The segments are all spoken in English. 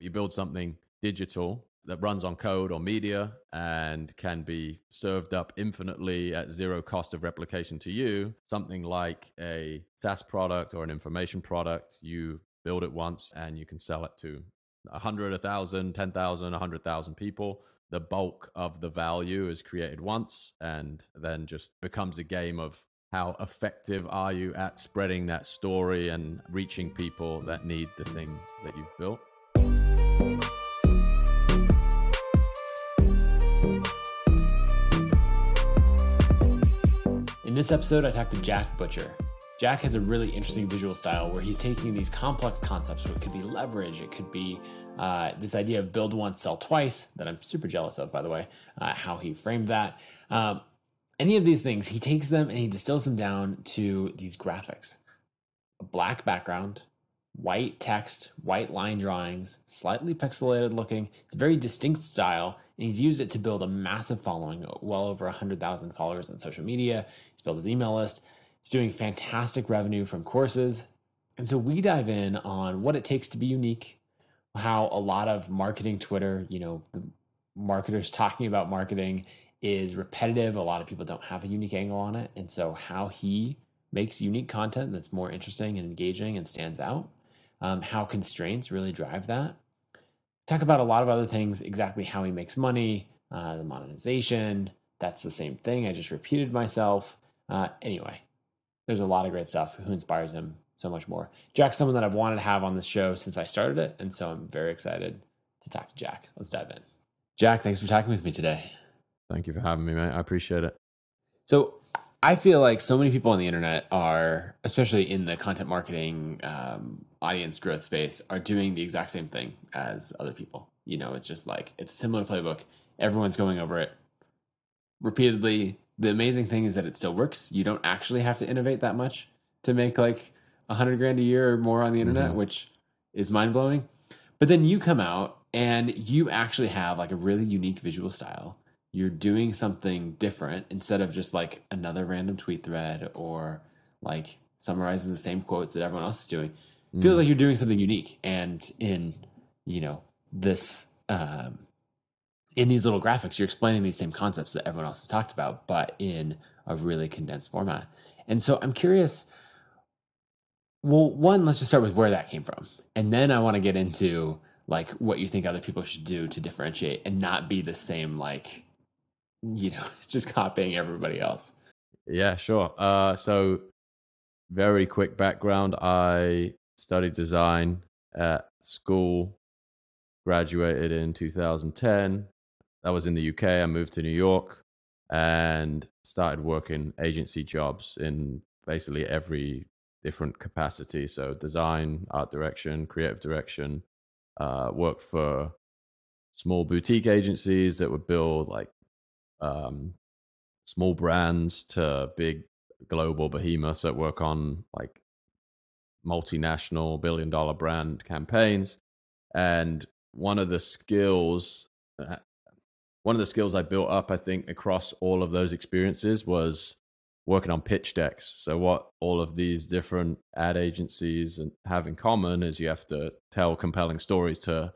You build something digital that runs on code or media and can be served up infinitely at zero cost of replication to you. Something like a SaaS product or an information product, you build it once and you can sell it to 100, 1,000, 10,000, 100,000 people. The bulk of the value is created once and then just becomes a game of how effective are you at spreading that story and reaching people that need the thing that you've built. In this episode, I talked to Jack Butcher. Jack has a really interesting visual style where he's taking these complex concepts. It could be leverage, it could be uh, this idea of build once, sell twice, that I'm super jealous of, by the way, uh, how he framed that. Um, any of these things, he takes them and he distills them down to these graphics a black background, white text, white line drawings, slightly pixelated looking. It's a very distinct style, and he's used it to build a massive following, well over 100,000 followers on social media. He's built his email list. He's doing fantastic revenue from courses. And so we dive in on what it takes to be unique, how a lot of marketing Twitter, you know, the marketers talking about marketing is repetitive. A lot of people don't have a unique angle on it. And so how he makes unique content that's more interesting and engaging and stands out, um, how constraints really drive that. Talk about a lot of other things, exactly how he makes money, uh, the monetization. That's the same thing. I just repeated myself. Uh, anyway, there's a lot of great stuff. Who inspires him so much more? Jack's someone that I've wanted to have on the show since I started it. And so I'm very excited to talk to Jack. Let's dive in. Jack, thanks for talking with me today. Thank you for having me, mate. I appreciate it. So I feel like so many people on the internet are, especially in the content marketing um, audience growth space, are doing the exact same thing as other people. You know, it's just like it's a similar playbook. Everyone's going over it repeatedly. The amazing thing is that it still works. You don't actually have to innovate that much to make like a hundred grand a year or more on the internet, mm-hmm. which is mind blowing. But then you come out and you actually have like a really unique visual style you're doing something different instead of just like another random tweet thread or like summarizing the same quotes that everyone else is doing. It feels mm. like you're doing something unique. And in, you know, this um in these little graphics, you're explaining these same concepts that everyone else has talked about, but in a really condensed format. And so I'm curious. Well, one, let's just start with where that came from. And then I want to get into like what you think other people should do to differentiate and not be the same like you know, just copying everybody else. Yeah, sure. Uh, so, very quick background I studied design at school, graduated in 2010. That was in the UK. I moved to New York and started working agency jobs in basically every different capacity. So, design, art direction, creative direction. Uh, worked for small boutique agencies that would build like um, small brands to big global behemoths that work on like multinational billion dollar brand campaigns. And one of the skills, uh, one of the skills I built up, I think, across all of those experiences was working on pitch decks. So, what all of these different ad agencies have in common is you have to tell compelling stories to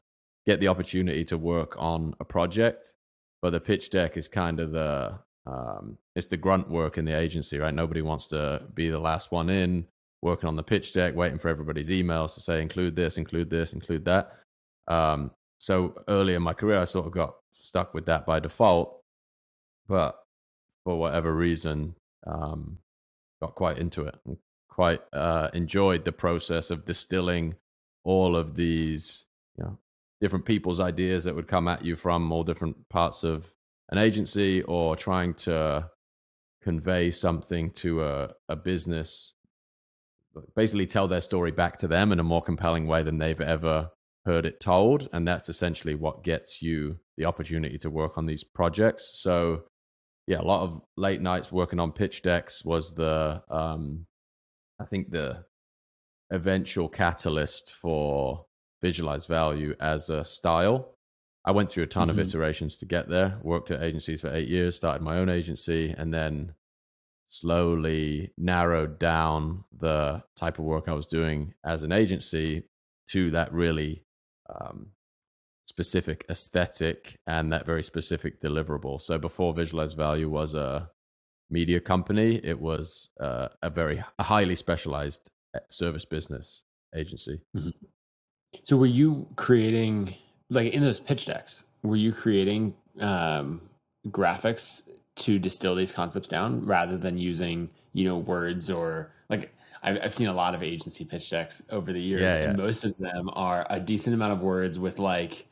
get the opportunity to work on a project but the pitch deck is kind of the um, it's the grunt work in the agency, right? Nobody wants to be the last one in, working on the pitch deck, waiting for everybody's emails to say include this, include this, include that. Um, so early in my career, I sort of got stuck with that by default, but for whatever reason, um, got quite into it. And quite uh, enjoyed the process of distilling all of these, you know, different people's ideas that would come at you from all different parts of an agency or trying to convey something to a, a business. Basically tell their story back to them in a more compelling way than they've ever heard it told and that's essentially what gets you the opportunity to work on these projects. So yeah a lot of late nights working on pitch decks was the um i think the eventual catalyst for visualize value as a style. I went through a ton mm-hmm. of iterations to get there. Worked at agencies for eight years, started my own agency, and then slowly narrowed down the type of work I was doing as an agency to that really um, specific aesthetic and that very specific deliverable. So before Visualize Value was a media company, it was uh, a very a highly specialized uh, service business agency. Mm-hmm. So were you creating like in those pitch decks? Were you creating um, graphics to distill these concepts down rather than using you know words or like I've, seen a lot of agency pitch decks over the years, yeah, yeah. and most of them are a decent amount of words with like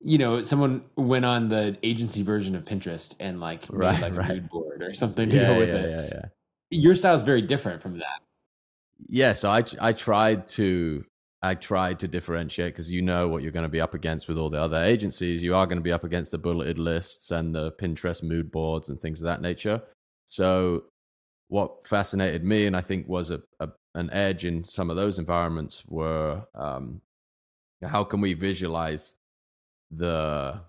you know, someone went on the agency version of Pinterest and like right, made like right. a mood board or something to yeah, go with yeah, it. Yeah, yeah. Your style is very different from that. Yeah, so I I tried to I tried to differentiate because you know what you're going to be up against with all the other agencies. You are going to be up against the bulleted lists and the Pinterest mood boards and things of that nature. So, what fascinated me, and I think was a, a an edge in some of those environments, were um, how can we visualize the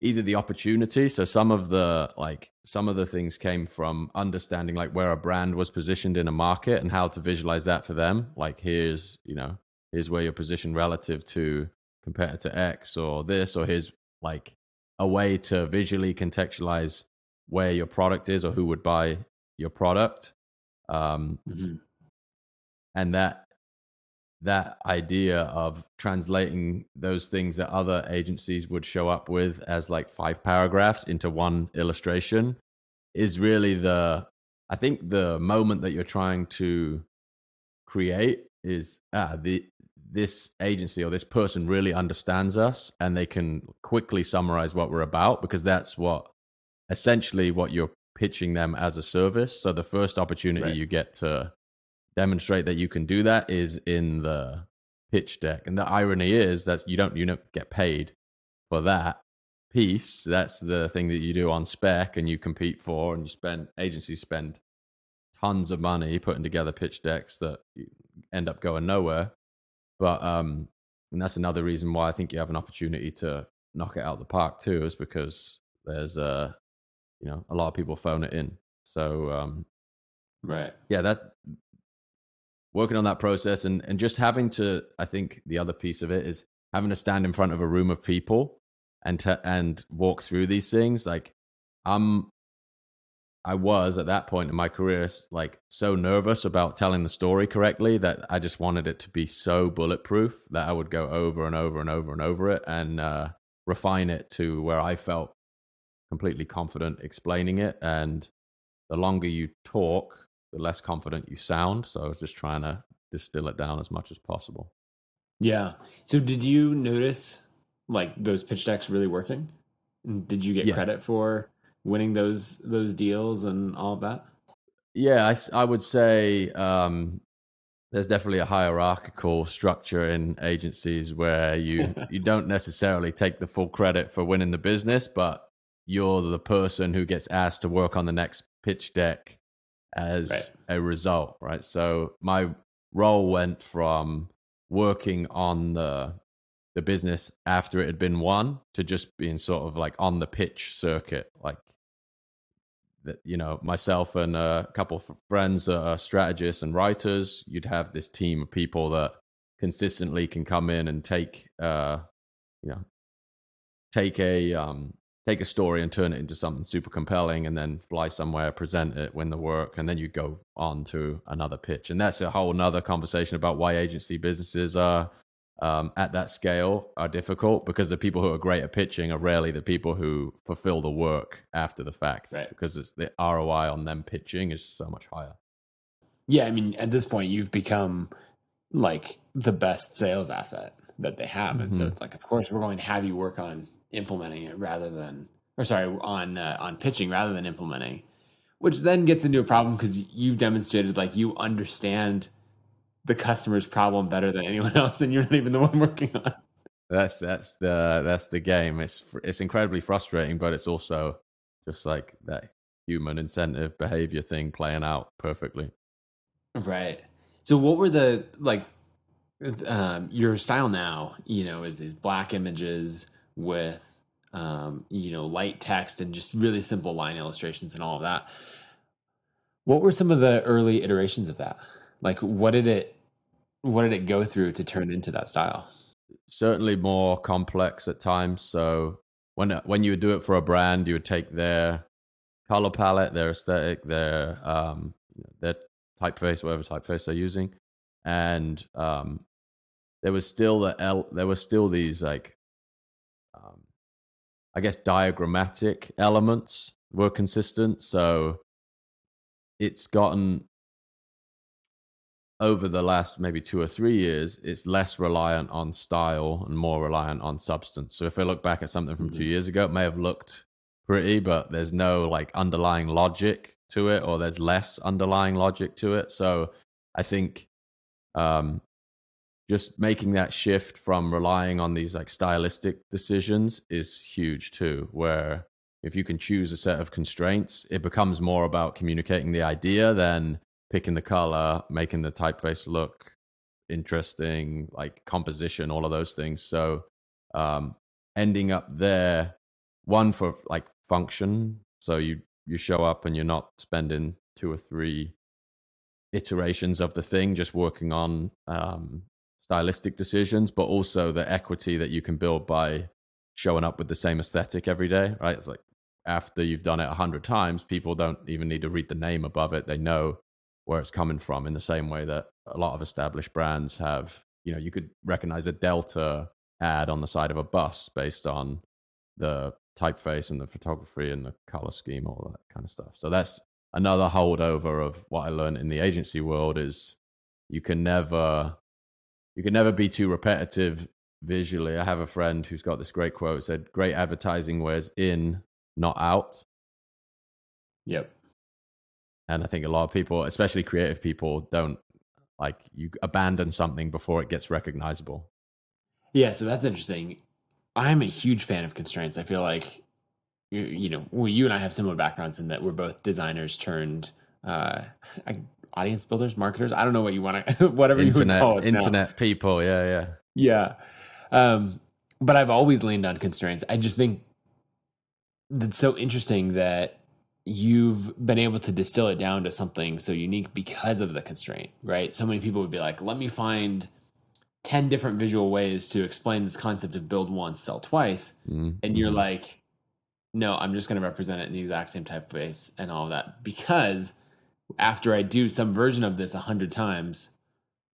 either the opportunity so some of the like some of the things came from understanding like where a brand was positioned in a market and how to visualize that for them like here's you know here's where you're positioned relative to competitor x or this or here's like a way to visually contextualize where your product is or who would buy your product um, mm-hmm. and that that idea of translating those things that other agencies would show up with as like five paragraphs into one illustration is really the i think the moment that you're trying to create is ah the this agency or this person really understands us and they can quickly summarize what we're about because that's what essentially what you're pitching them as a service so the first opportunity right. you get to demonstrate that you can do that is in the pitch deck. And the irony is that you don't you don't get paid for that piece. That's the thing that you do on spec and you compete for, and you spend agencies spend tons of money putting together pitch decks that end up going nowhere. But um, and that's another reason why I think you have an opportunity to knock it out of the park too, is because there's a uh, you know a lot of people phone it in. So um, right, yeah, that's working on that process and and just having to i think the other piece of it is having to stand in front of a room of people and to and walk through these things like i'm i was at that point in my career like so nervous about telling the story correctly that i just wanted it to be so bulletproof that i would go over and over and over and over it and uh, refine it to where i felt completely confident explaining it and the longer you talk the less confident you sound. So I was just trying to distill it down as much as possible. Yeah. So did you notice like those pitch decks really working? Did you get yeah. credit for winning those those deals and all of that? Yeah, I, I would say um, there's definitely a hierarchical structure in agencies where you you don't necessarily take the full credit for winning the business, but you're the person who gets asked to work on the next pitch deck as right. a result, right? So my role went from working on the the business after it had been won to just being sort of like on the pitch circuit, like. That you know, myself and a couple of friends are strategists and writers. You'd have this team of people that consistently can come in and take, uh, you know, take a um, take a story and turn it into something super compelling and then fly somewhere present it win the work and then you go on to another pitch and that's a whole nother conversation about why agency businesses are um, at that scale are difficult because the people who are great at pitching are rarely the people who fulfill the work after the fact right. because it's the roi on them pitching is so much higher yeah i mean at this point you've become like the best sales asset that they have and mm-hmm. so it's like of course we're going to have you work on implementing it rather than, or sorry, on uh, on pitching rather than implementing, which then gets into a problem because you've demonstrated like you understand the customer's problem better than anyone else, and you're not even the one working on. It. That's that's the that's the game. It's it's incredibly frustrating, but it's also just like that human incentive behavior thing playing out perfectly. Right. So, what were the like? Um, your style now, you know, is these black images with um, you know light text and just really simple line illustrations and all of that. What were some of the early iterations of that? Like, what did it what did it go through to turn into that style? certainly more complex at times. So when when you would do it for a brand, you would take their color palette, their aesthetic, their um, their typeface, whatever typeface they're using, and um, there was still the L, there were still these like, um, I guess diagrammatic elements were consistent. So it's gotten over the last maybe two or three years, it's less reliant on style and more reliant on substance. So if I look back at something from mm-hmm. two years ago, it may have looked pretty, but there's no like underlying logic to it, or there's less underlying logic to it. So I think um, just making that shift from relying on these like stylistic decisions is huge too. Where if you can choose a set of constraints, it becomes more about communicating the idea than picking the color, making the typeface look interesting, like composition, all of those things. So um, ending up there, one for like function. So you you show up and you're not spending two or three iterations of the thing, just working on um, stylistic decisions, but also the equity that you can build by showing up with the same aesthetic every day. Right? It's like after you've done it a hundred times, people don't even need to read the name above it. They know where it's coming from in the same way that a lot of established brands have. You know you could recognize a delta ad on the side of a bus based on the typeface and the photography and the color scheme all that kind of stuff. So that's another holdover of what i learned in the agency world is you can never you can never be too repetitive visually. I have a friend who's got this great quote said great advertising wears in not out. Yep and I think a lot of people, especially creative people, don't like you abandon something before it gets recognizable. Yeah, so that's interesting. I'm a huge fan of constraints. I feel like you, you know, well, you and I have similar backgrounds in that we're both designers turned uh, audience builders, marketers. I don't know what you want to, whatever internet, you would call it. Internet now. people, yeah, yeah, yeah. Um, but I've always leaned on constraints. I just think that's so interesting that you've been able to distill it down to something so unique because of the constraint, right? So many people would be like, let me find 10 different visual ways to explain this concept of build once, sell twice. Mm-hmm. And you're like, no, I'm just going to represent it in the exact same typeface and all of that. Because after I do some version of this a hundred times,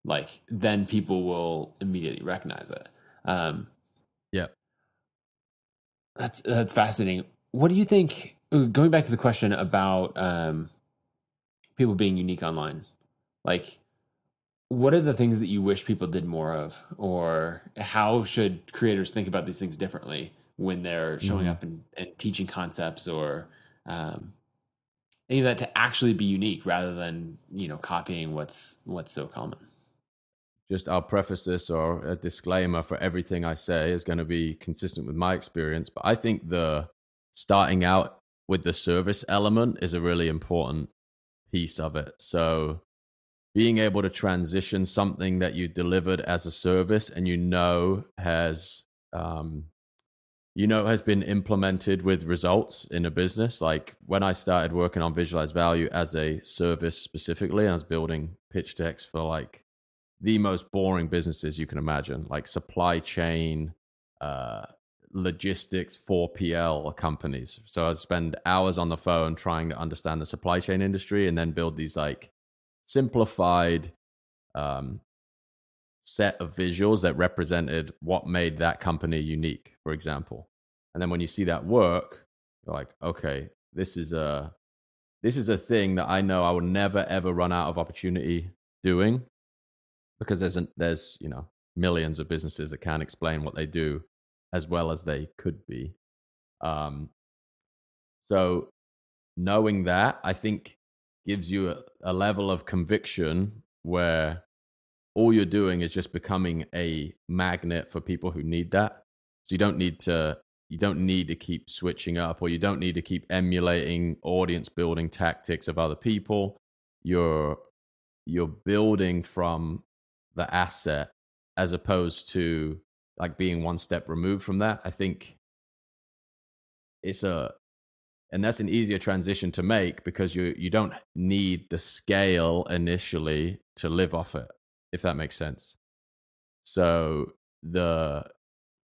like then people will immediately recognize it. Um, yeah. That's, that's fascinating. What do you think going back to the question about um, people being unique online, like what are the things that you wish people did more of, or how should creators think about these things differently when they're showing mm-hmm. up and, and, teaching concepts or um, any of that to actually be unique rather than you know copying what's what's so common just I'll preface this or a disclaimer for everything I say is going to be consistent with my experience. But I think the starting out with the service element is a really important piece of it. So being able to transition something that you delivered as a service and you know has um, you know has been implemented with results in a business like when i started working on visualized value as a service specifically i was building pitch decks for like the most boring businesses you can imagine like supply chain uh, logistics 4PL companies. So I'd spend hours on the phone trying to understand the supply chain industry and then build these like simplified um, set of visuals that represented what made that company unique, for example. And then when you see that work, you're like, okay, this is a this is a thing that I know I will never ever run out of opportunity doing because there's an, there's you know millions of businesses that can't explain what they do as well as they could be. Um, so knowing that, I think, gives you a, a level of conviction where all you're doing is just becoming a magnet for people who need that. So you don't need to you don't need to keep switching up or you don't need to keep emulating audience building tactics of other people. You're you're building from the asset as opposed to like being one step removed from that. I think it's a and that's an easier transition to make because you you don't need the scale initially to live off it if that makes sense so the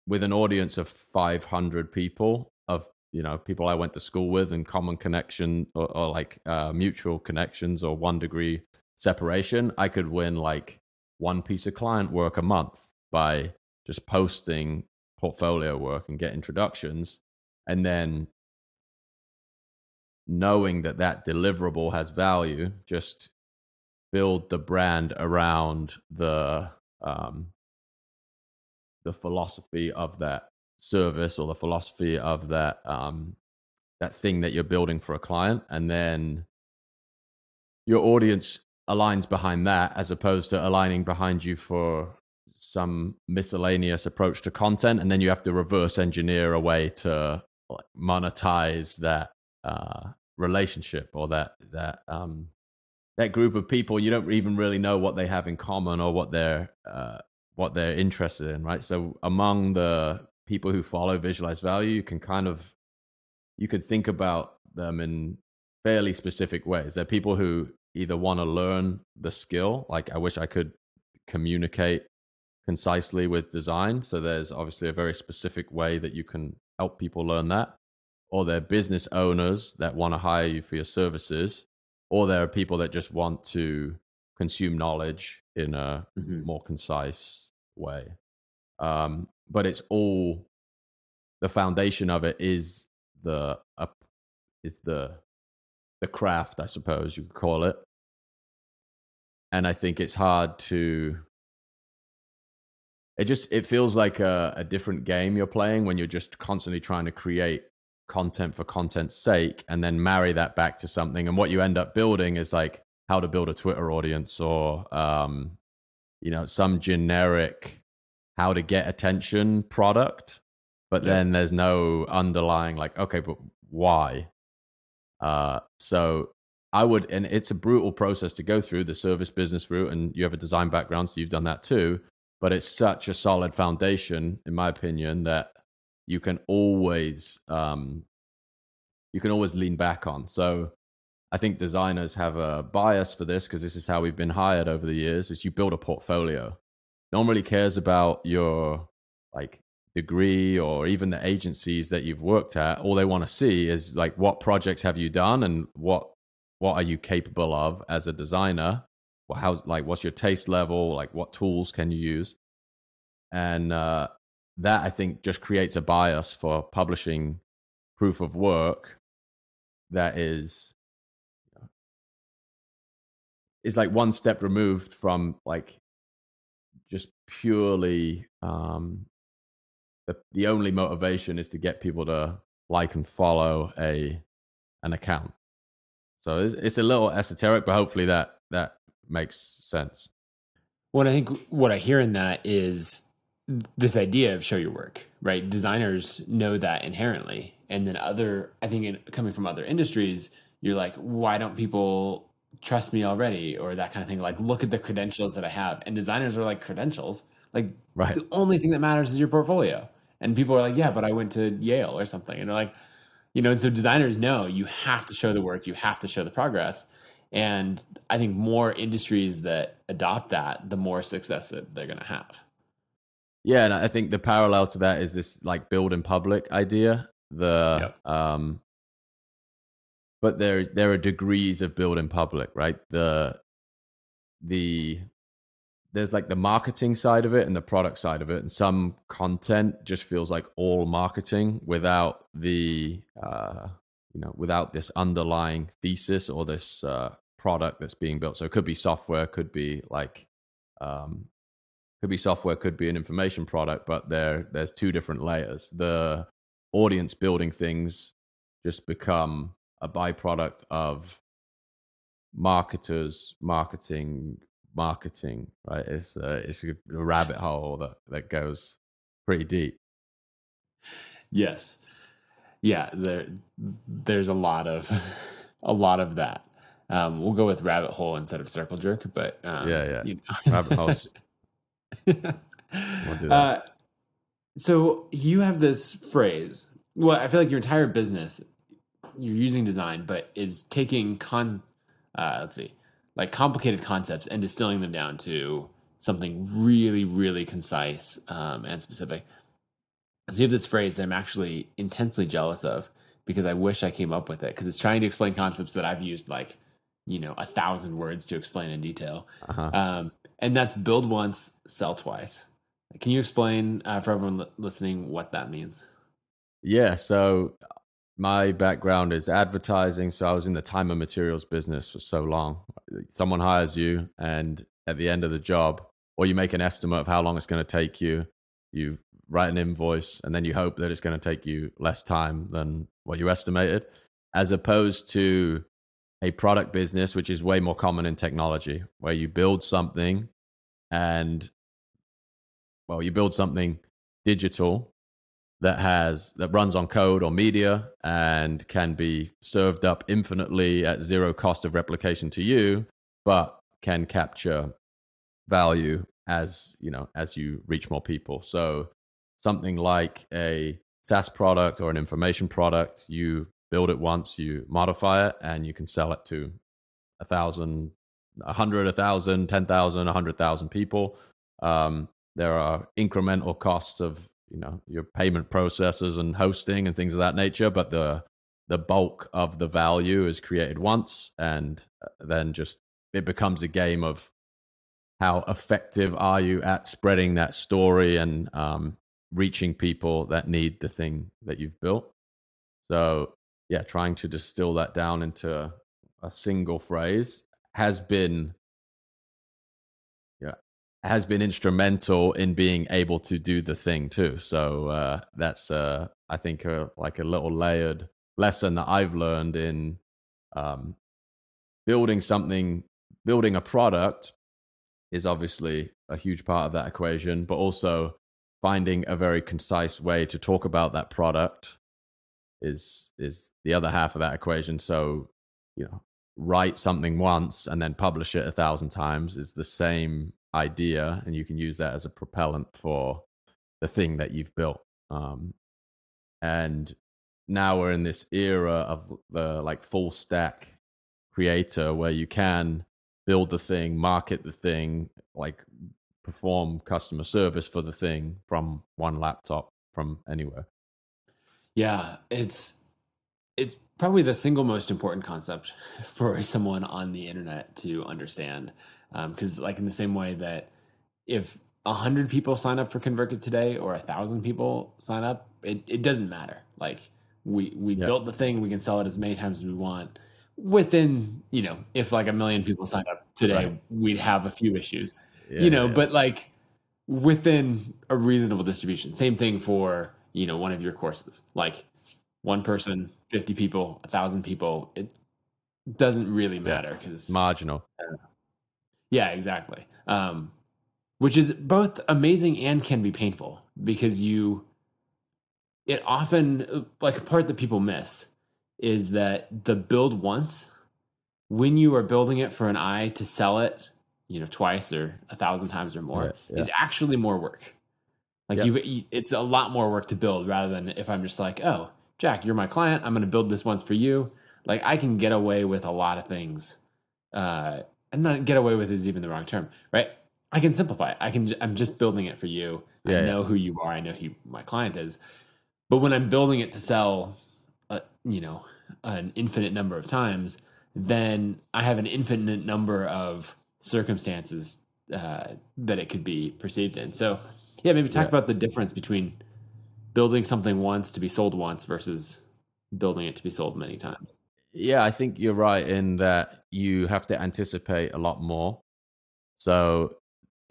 with an audience of 500 people of you know people I went to school with and common connection or, or like uh, mutual connections or one degree separation, I could win like one piece of client work a month by just posting portfolio work and get introductions and then knowing that that deliverable has value just build the brand around the um, the philosophy of that service or the philosophy of that um, that thing that you're building for a client, and then your audience aligns behind that as opposed to aligning behind you for some miscellaneous approach to content, and then you have to reverse engineer a way to monetize that uh, relationship or that that um, that group of people. You don't even really know what they have in common or what they're uh, what they're interested in, right? So among the people who follow visualize value, you can kind of you could think about them in fairly specific ways. They're people who either want to learn the skill, like I wish I could communicate concisely with design. So there's obviously a very specific way that you can help people learn that. Or they're business owners that want to hire you for your services. Or there are people that just want to consume knowledge in a mm-hmm. more concise way. Um, but it's all the foundation of it is the uh, is the the craft, I suppose you could call it. And I think it's hard to. It just it feels like a, a different game you're playing when you're just constantly trying to create content for content's sake and then marry that back to something. And what you end up building is like how to build a Twitter audience or um, you know some generic how to get attention product, but yeah. then there's no underlying like okay, but why? Uh, so I would, and it's a brutal process to go through the service business route, and you have a design background, so you've done that too. But it's such a solid foundation, in my opinion, that you can always um, you can always lean back on. So I think designers have a bias for this because this is how we've been hired over the years is you build a portfolio. No one really cares about your like degree or even the agencies that you've worked at. All they want to see is like what projects have you done and what what are you capable of as a designer? How like what's your taste level? Like what tools can you use? And uh, that I think just creates a bias for publishing proof of work that is is like one step removed from like just purely um the, the only motivation is to get people to like and follow a an account so it's, it's a little esoteric but hopefully that that makes sense. What i think what i hear in that is this idea of show your work right? Designers know that inherently. And then other i think in, coming from other industries you're like why don't people trust me already? or that kind of thing. Like look at the credentials that i have. And designers are like credentials. Like right. the only thing that matters is your portfolio. And people are like yeah but i went to yale or something. And they're like you know and so designers know you have to show the work you have to show the progress and i think more industries that adopt that the more success that they're going to have yeah and i think the parallel to that is this like build in public idea the yep. um but there there are degrees of build in public, right? The the there's like the marketing side of it and the product side of it, and some content just feels like all marketing without the uh, you know without this underlying thesis or this uh, product that's being built. So it could be software, could be like um, could be software, could be an information product, but there there's two different layers. The audience building things just become a byproduct of marketers marketing marketing right it's a, it's a rabbit hole that that goes pretty deep yes yeah there there's a lot of a lot of that um, we'll go with rabbit hole instead of circle jerk but um, yeah yeah you know. rabbit holes we'll uh, so you have this phrase well i feel like your entire business you're using design, but is taking con, uh, let's see, like complicated concepts and distilling them down to something really, really concise um, and specific. So you have this phrase that I'm actually intensely jealous of because I wish I came up with it because it's trying to explain concepts that I've used like, you know, a thousand words to explain in detail. Uh-huh. Um, and that's build once, sell twice. Can you explain uh, for everyone listening what that means? Yeah. So my background is advertising. So I was in the time and materials business for so long. Someone hires you, and at the end of the job, or you make an estimate of how long it's going to take you. You write an invoice, and then you hope that it's going to take you less time than what you estimated, as opposed to a product business, which is way more common in technology, where you build something and, well, you build something digital that has that runs on code or media and can be served up infinitely at zero cost of replication to you but can capture value as you know as you reach more people. So something like a SaaS product or an information product, you build it once, you modify it, and you can sell it to a thousand, a hundred, a thousand, ten thousand, a hundred thousand people. Um, there are incremental costs of you know your payment processes and hosting and things of that nature, but the the bulk of the value is created once, and uh, then just it becomes a game of how effective are you at spreading that story and um, reaching people that need the thing that you've built. So, yeah, trying to distill that down into a single phrase has been yeah, has been instrumental in being able to do the thing too. So, uh, that's uh I think a, like a little layered lesson that I've learned in um, building something building a product is obviously a huge part of that equation, but also finding a very concise way to talk about that product is is the other half of that equation so you know write something once and then publish it a thousand times is the same idea and you can use that as a propellant for the thing that you've built um, and now we're in this era of the like full stack creator where you can build the thing market the thing like perform customer service for the thing from one laptop from anywhere. Yeah, it's it's probably the single most important concept for someone on the internet to understand. Because, um, like, in the same way that if a hundred people sign up for ConvertKit today or a thousand people sign up, it, it doesn't matter. Like, we we built the thing, we can sell it as many times as we want. Within, you know, if like a million people signed up today, right. we'd have a few issues yeah, you know, yeah. but like within a reasonable distribution. Same thing for, you know, one of your courses. Like one person, 50 people, a thousand people, it doesn't really matter because marginal. Uh, yeah, exactly. Um, which is both amazing and can be painful because you, it often, like a part that people miss is that the build once, when you are building it for an eye to sell it you know twice or a thousand times or more yeah, yeah. is actually more work like yep. you it's a lot more work to build rather than if i'm just like oh jack you're my client. I'm going to build this once for you. Like i can get away with a lot of things uh and not get away with is even the wrong term right? I can simplify it. I can i'm just building it for you. Yeah, i know who you are. I know who my client is. But when i'm building it to sell a, you know an infinite number of times then i have an infinite number of circumstances uh, that it could be perceived in. So, yeah, maybe talk yeah. about the difference between building something once to be sold once versus building it to be sold many times. Yeah, I think you're right in that you have to anticipate a lot more. So,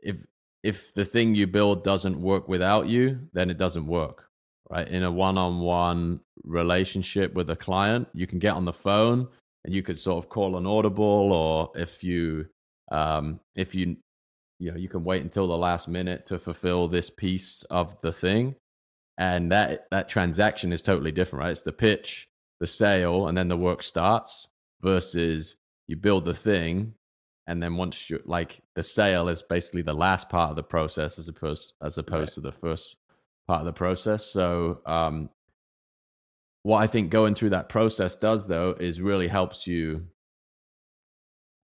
if if the thing you build doesn't work without you, then it doesn't work. Right? In a one-on-one relationship with a client, you can get on the phone and you could sort of call an audible or if you um, if you you know you can wait until the last minute to fulfill this piece of the thing. And that that transaction is totally different right? It's the pitch the sale and then the work starts versus you build the thing and then once you like the sale is basically the last part of the process as opposed as opposed right. to the first part of the process. So um what i think going through that process does though is really helps you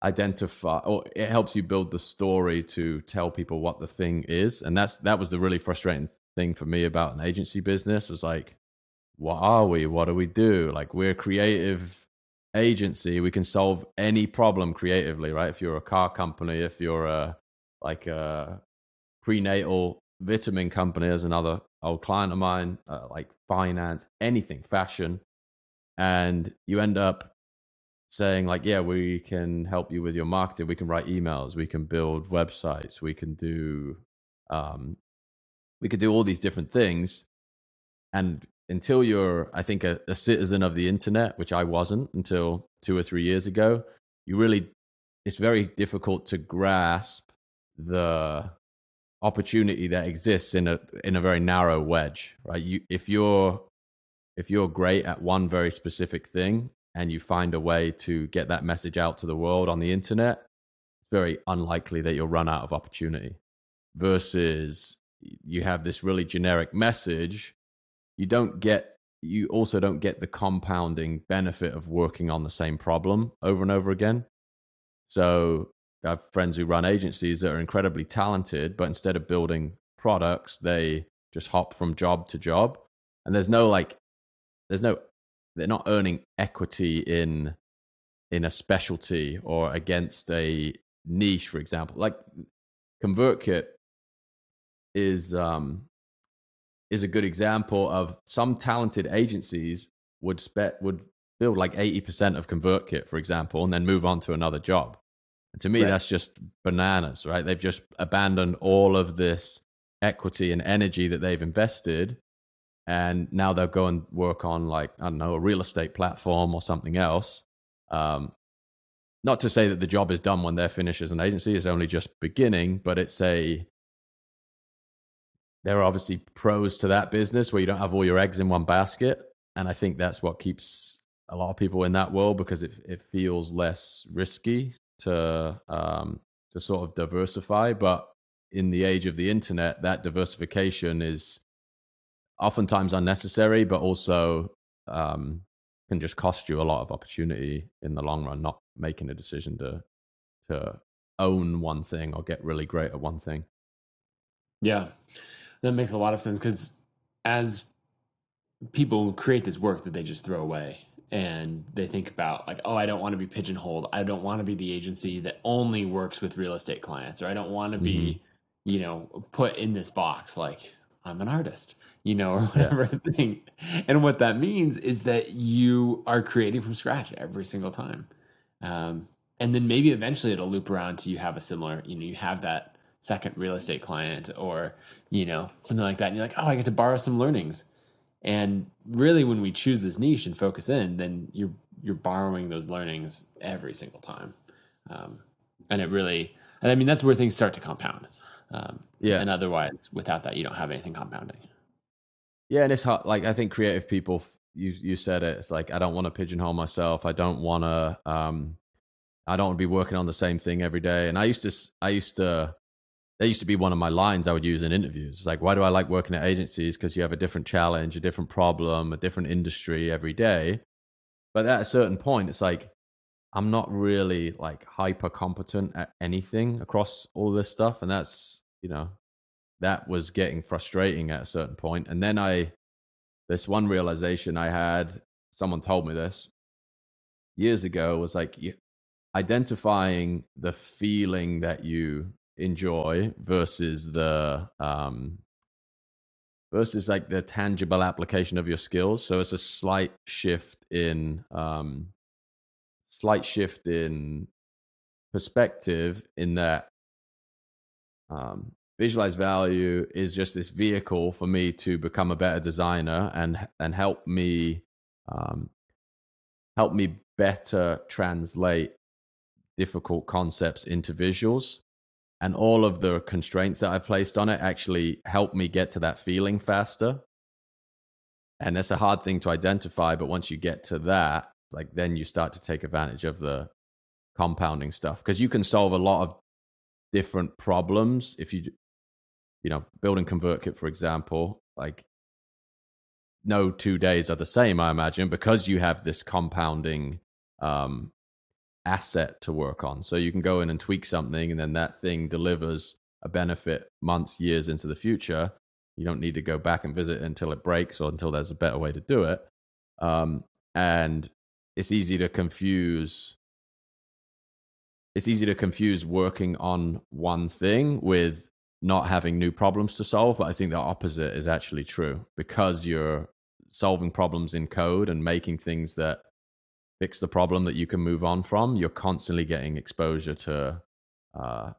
identify or it helps you build the story to tell people what the thing is. And that's that was the really frustrating thing for me about an agency business was like what are we? What do we do? Like we're creative agency. We can solve any problem creatively right? If you're a car company if you're a like a prenatal vitamin company as another old client of mine uh, like finance anything fashion. And you end up saying like yeah we can help you with your marketing. We can write emails. We can build websites. We can do um we could do all these different things. And until you're i think a, a citizen of the internet which i wasn't until two or three years ago you really it's very difficult to grasp the opportunity that exists in a in a very narrow wedge right? You if you're if you're great at one very specific thing and you find a way to get that message out to the world on the internet, it's very unlikely that you'll run out of opportunity. Versus you have this really generic message, you don't get you also don't get the compounding benefit of working on the same problem over and over again. So I have friends who run agencies that are incredibly talented, but instead of building products, they just hop from job to job. And there's no like there's no they're not earning equity in in a specialty or against a niche, for example. Like ConvertKit is um, is a good example of some talented agencies would spe- would build like eighty percent of ConvertKit, for example, and then move on to another job. And to me, right. that's just bananas, right? They've just abandoned all of this equity and energy that they've invested and now they'll go and work on like I don't know a real estate platform or something else. Um, not to say that the job is done when they're finished as an agency; it's only just beginning. But it's a there are obviously pros to that business where you don't have all your eggs in one basket, and I think that's what keeps a lot of people in that world because it it feels less risky to um, to sort of diversify. But in the age of the internet, that diversification is oftentimes unnecessary, but also um, can just cost you a lot of opportunity in the long run. Not making a decision to to own one thing or get really great at one thing. Yeah, that makes a lot of sense because as people create this work that they just throw away and they think about like oh i don't want to be pigeonholed i don't want to be the agency that only works with real estate clients or i don't want to be mm-hmm. you know put in this box like i'm an artist you know, or whatever yeah. thing. And what that means is that you are creating from scratch every single time. Um, and then maybe eventually it'll loop around to you have a similar, you know, you have that second real estate client or, you know, something like that. And you're like, oh, I get to borrow some learnings. And really when we choose this niche and focus in, then you're you're borrowing those learnings every single time. Um, and it really and I mean that's where things start to compound. Um, yeah. And otherwise, without that, you don't have anything compounding. Yeah, and it's hard. Like I think creative people, you you said it. It's like I don't want to pigeonhole myself. I don't want to. Um, I don't want to be working on the same thing every day. And I used to. I used to. That used to be one of my lines I would use in interviews. It's like, why do I like working at agencies? Because you have a different challenge, a different problem, a different industry every day. But at a certain point, it's like I'm not really like hyper competent at anything across all this stuff, and that's you know that was getting frustrating at a certain point. And then I, this one realization I had, someone told me this years ago, was like identifying the feeling that you enjoy versus the, um, versus like the tangible application of your skills. So it's a slight shift in, um, slight shift in perspective in that um, visualize value is just this vehicle for me to become a better designer and and help me um, help me better translate difficult concepts into visuals. And all of the constraints that i've placed on it actually help me get to that feeling faster. And it's a hard thing to identify but once you get to that like then you start to take advantage of the compounding stuff. Because you can solve a lot of different problems if you you know, building ConvertKit, for example, like no two days are the same, I imagine, because you have this compounding um, asset to work on. So you can go in and tweak something, and then that thing delivers a benefit months, years into the future. You don't need to go back and visit until it breaks or until there's a better way to do it. Um, and it's easy to confuse. It's easy to confuse working on one thing with not having new problems to solve. But I think the opposite is actually true because you're solving problems in code and making things that fix the problem that you can move on from. You're constantly getting exposure to uh,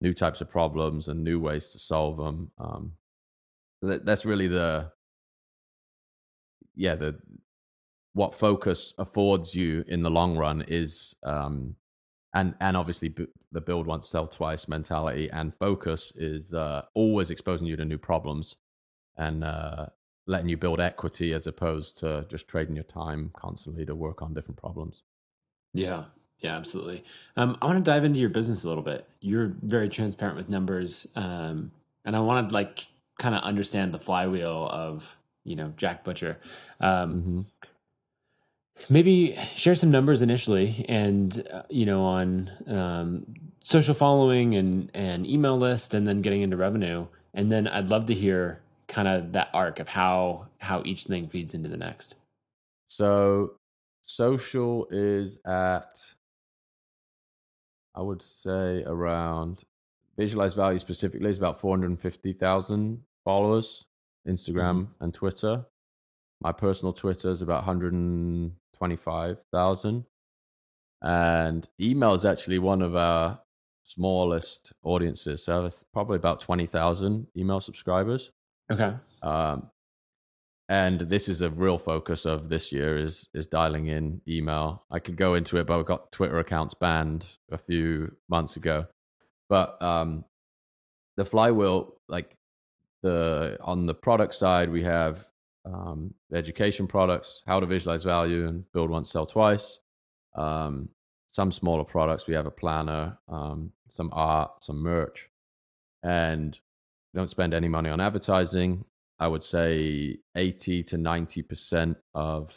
new types of problems and new ways to solve them. Um, that, that's really the yeah the what focus affords you in the long run is um, and and obviously b- the build once sell twice mentality and focus is uh, always exposing you to new problems and uh, letting you build equity as opposed to just trading your time constantly to work on different problems. Yeah. Yeah absolutely. Um, i want to dive into your business a little bit. You're very transparent with numbers um, and i want to like kind of understand the flywheel of you know jack butcher. Um, mm-hmm maybe share some numbers initially and uh, you know on um, social following and and email list and then getting into revenue. And then i'd love to hear kind of that arc of how how each thing feeds into the next. So social is at i would say around visualized value specifically is about 450000 followers instagram mm-hmm. and twitter. My personal twitter is about 100 25,000. And email is actually one of our smallest audiences. So probably about 20,000 email subscribers. Okay. Um, and this is a real focus of this year is is dialing in email. I could go into it, but I got Twitter accounts banned a few months ago. But um, the flywheel, like the on the product side, we have um, education products, how to visualize value and build once, sell twice. Um, some smaller products, we have a planner, um, some art, some merch, and don't spend any money on advertising. I would say 80 to 90% of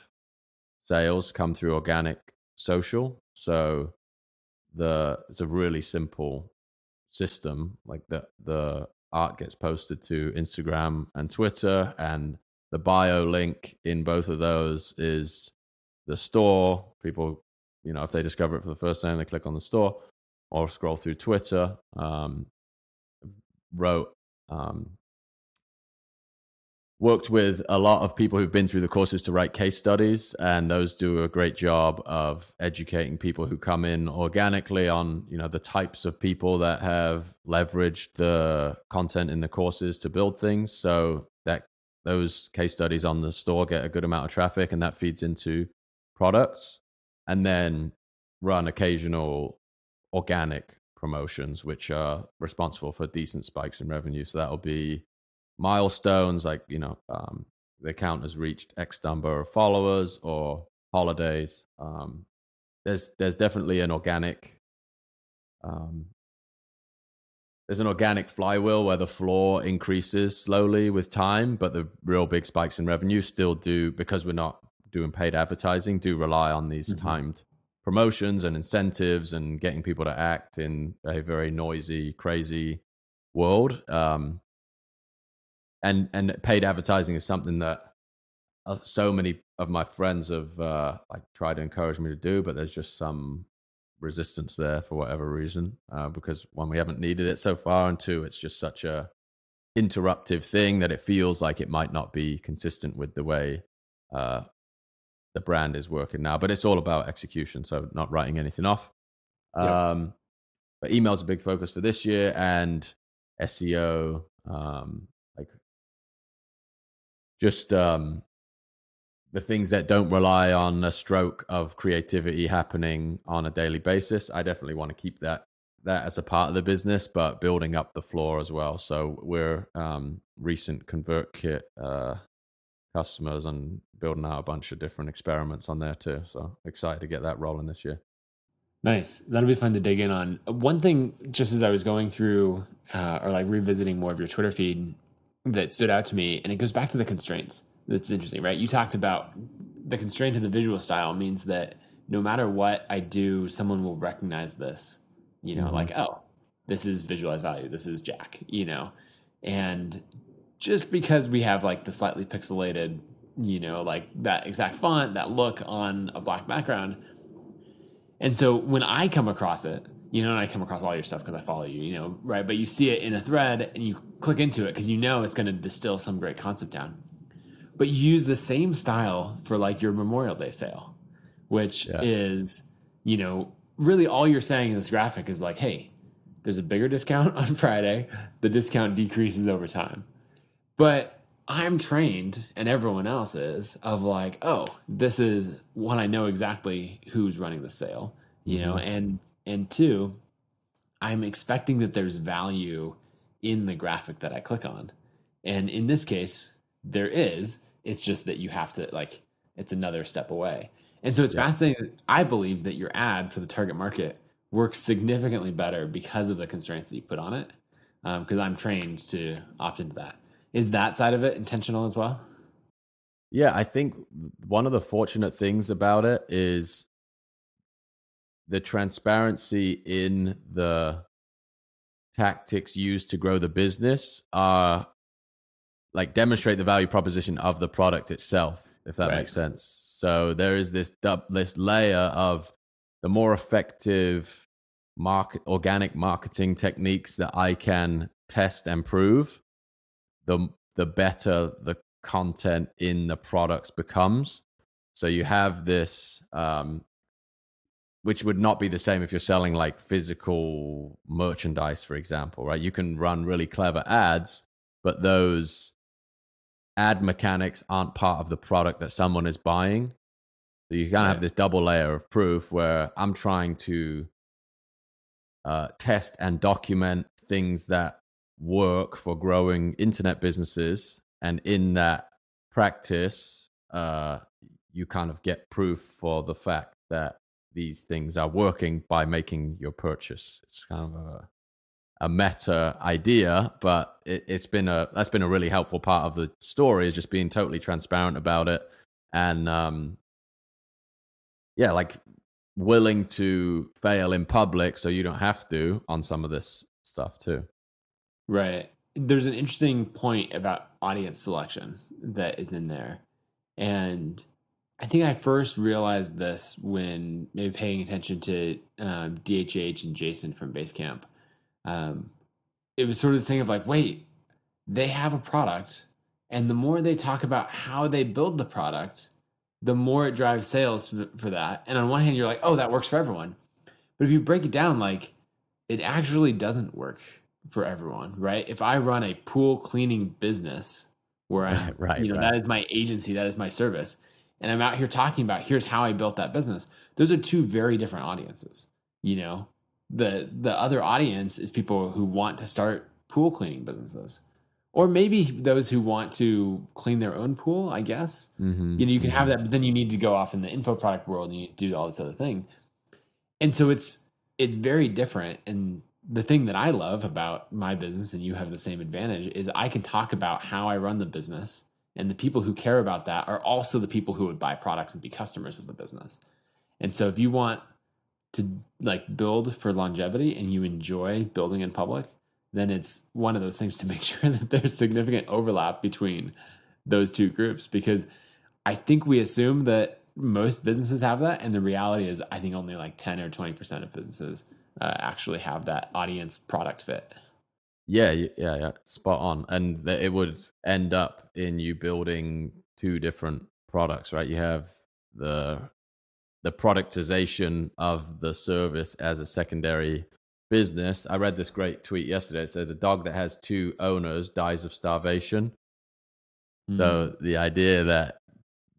sales come through organic social. So the it's a really simple system. Like the the art gets posted to Instagram and Twitter, and the bio link in both of those is the store. People, you know, if they discover it for the first time, they click on the store or scroll through Twitter. Um, wrote, um, worked with a lot of people who've been through the courses to write case studies, and those do a great job of educating people who come in organically on, you know, the types of people that have leveraged the content in the courses to build things. So those case studies on the store get a good amount of traffic and that feeds into products and then run occasional organic promotions which are responsible for decent spikes in revenue. So that'll be milestones like you know um, the account has reached x number of followers or holidays. Um, there's there's definitely an organic um, there's an organic flywheel where the floor increases slowly with time, but the real big spikes in revenue still do because we're not doing paid advertising, do rely on these mm-hmm. timed promotions and incentives and getting people to act in a very noisy, crazy world. Um, and and paid advertising is something that uh, so many of my friends have uh, like tried to encourage me to do, but there's just some resistance there for whatever reason. Uh, because one, we haven't needed it so far, and two, it's just such a interruptive thing that it feels like it might not be consistent with the way uh, the brand is working now. But it's all about execution, so not writing anything off. Um, But email's a big focus for this year, and SEO, um, like just um, the things that don't rely on a stroke of creativity happening on a daily basis i definitely want to keep that that as a part of the business but building up the floor as well. So we're um, recent convertkit uh, customers and building out a bunch of different experiments on there too. So excited to get that rolling this year. Nice. That'll be fun to dig in on. One thing just as i was going through uh, or like revisiting more of your twitter feed that stood out to me and it goes back to the constraints that's interesting, right? You talked about the constraint of the visual style means that no matter what I do, someone will recognize this. You know, Mhm. like oh, this is visualized value. This is Jack. You know, and just because we have like the slightly pixelated, you know, like that exact font, that look on a black background. And so when I come across it, you know, and I come across all your stuff because I follow you, you know, right? But you see it in a thread and you click into it because you know it's going to distill some great concept down. But you use the same style for like your Memorial Day sale, which Yeah. is, you know, really all you're saying in this graphic is like, hey, there's a bigger discount on Friday. The discount decreases over time. But I'm trained, and everyone else is, of like, oh, this is one I know exactly who's running the sale, you know, mm-hmm. and and two, I'm expecting that there's value in the graphic that I click on, and in this case, there is. It's just that you have to like, it's another step away, and so it's Yeah. fascinating. that I believe that your ad for the target market works significantly better because of the constraints that you put on it. Um, because I'm trained to opt into that. Is that side of it intentional as well? Yeah, I think one of the fortunate things about it is the transparency in the tactics used to grow the business are like demonstrate the value proposition of the product itself, if that Right. makes sense. So there is this dub, this layer of the more effective market organic marketing techniques that I can test and prove, the the better the content in the products becomes. So you have this, um, which would not be the same if you're selling like physical merchandise, for example, right? You can run really clever ads, but those ad mechanics aren't part of the product that someone is buying. So you kind of have this double layer of proof where I'm trying to uh, test and document things that work for growing internet businesses, and in that practice, uh, you kind of get proof for the fact that these things are working by making your purchase. It's kind of a a meta idea, but it, it's been a that's been a really helpful part of the story is just being totally transparent about it and um yeah, like willing to fail in public so you don't have to on some of this stuff too. Right. There's an interesting point about audience selection that is in there. And I think I first realized this when maybe paying attention to um, DHH and Jason from Basecamp. Um, it was sort of this thing of like, wait, they have a product. And the more they talk about how they build the product, the more it drives sales for, for that. And on one hand, you're like, oh, that works for everyone. But if you break it down, like, it actually doesn't work for everyone, right? If I run a pool cleaning business where I, Right, right, you know, right. that is my agency, that is my service, and I'm out here talking about here's how I built that business. Those are two very different audiences. You know, the the other audience is people who want to start pool cleaning businesses, or maybe those who want to clean their own pool. I guess. Mm-hmm. you know you can have that but then you need to go off in the info product world and you do all this other thing. And so it's it's very different. And the thing that i love about my business and you have the same advantage is i can talk about how i run the business. And the people who care about that are also the people who would buy products and be customers of the business. And so if you want to like build for longevity and you enjoy building in public then it's one of those things to make sure that there's significant overlap between those two groups because I think we assume that most businesses have that, and the reality is, I think only like ten or twenty percent of businesses uh, actually have that audience product fit. Yeah, yeah, yeah, spot on. And it would end up in you building two different products, right? You have the the productization of the service as a secondary business. I read this great tweet yesterday. It said the dog that has two owners dies of starvation. So the idea that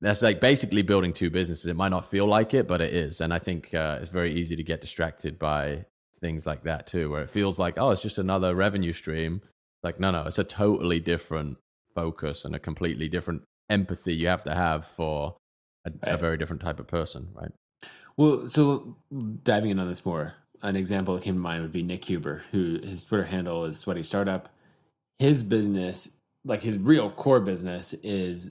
that's like basically building two businesses. It might not feel like it, but it is. And I think uh, it's very easy to get distracted by things like that too, where it feels like, oh, it's just another revenue stream. Like, no, no, it's a totally different focus and a completely different empathy you have to have for a, a very different type of person, right? Well, so diving in on this more, an example that came to mind would be Nick Huber, who his Twitter handle is Sweaty Startup. His business, like his real core business, is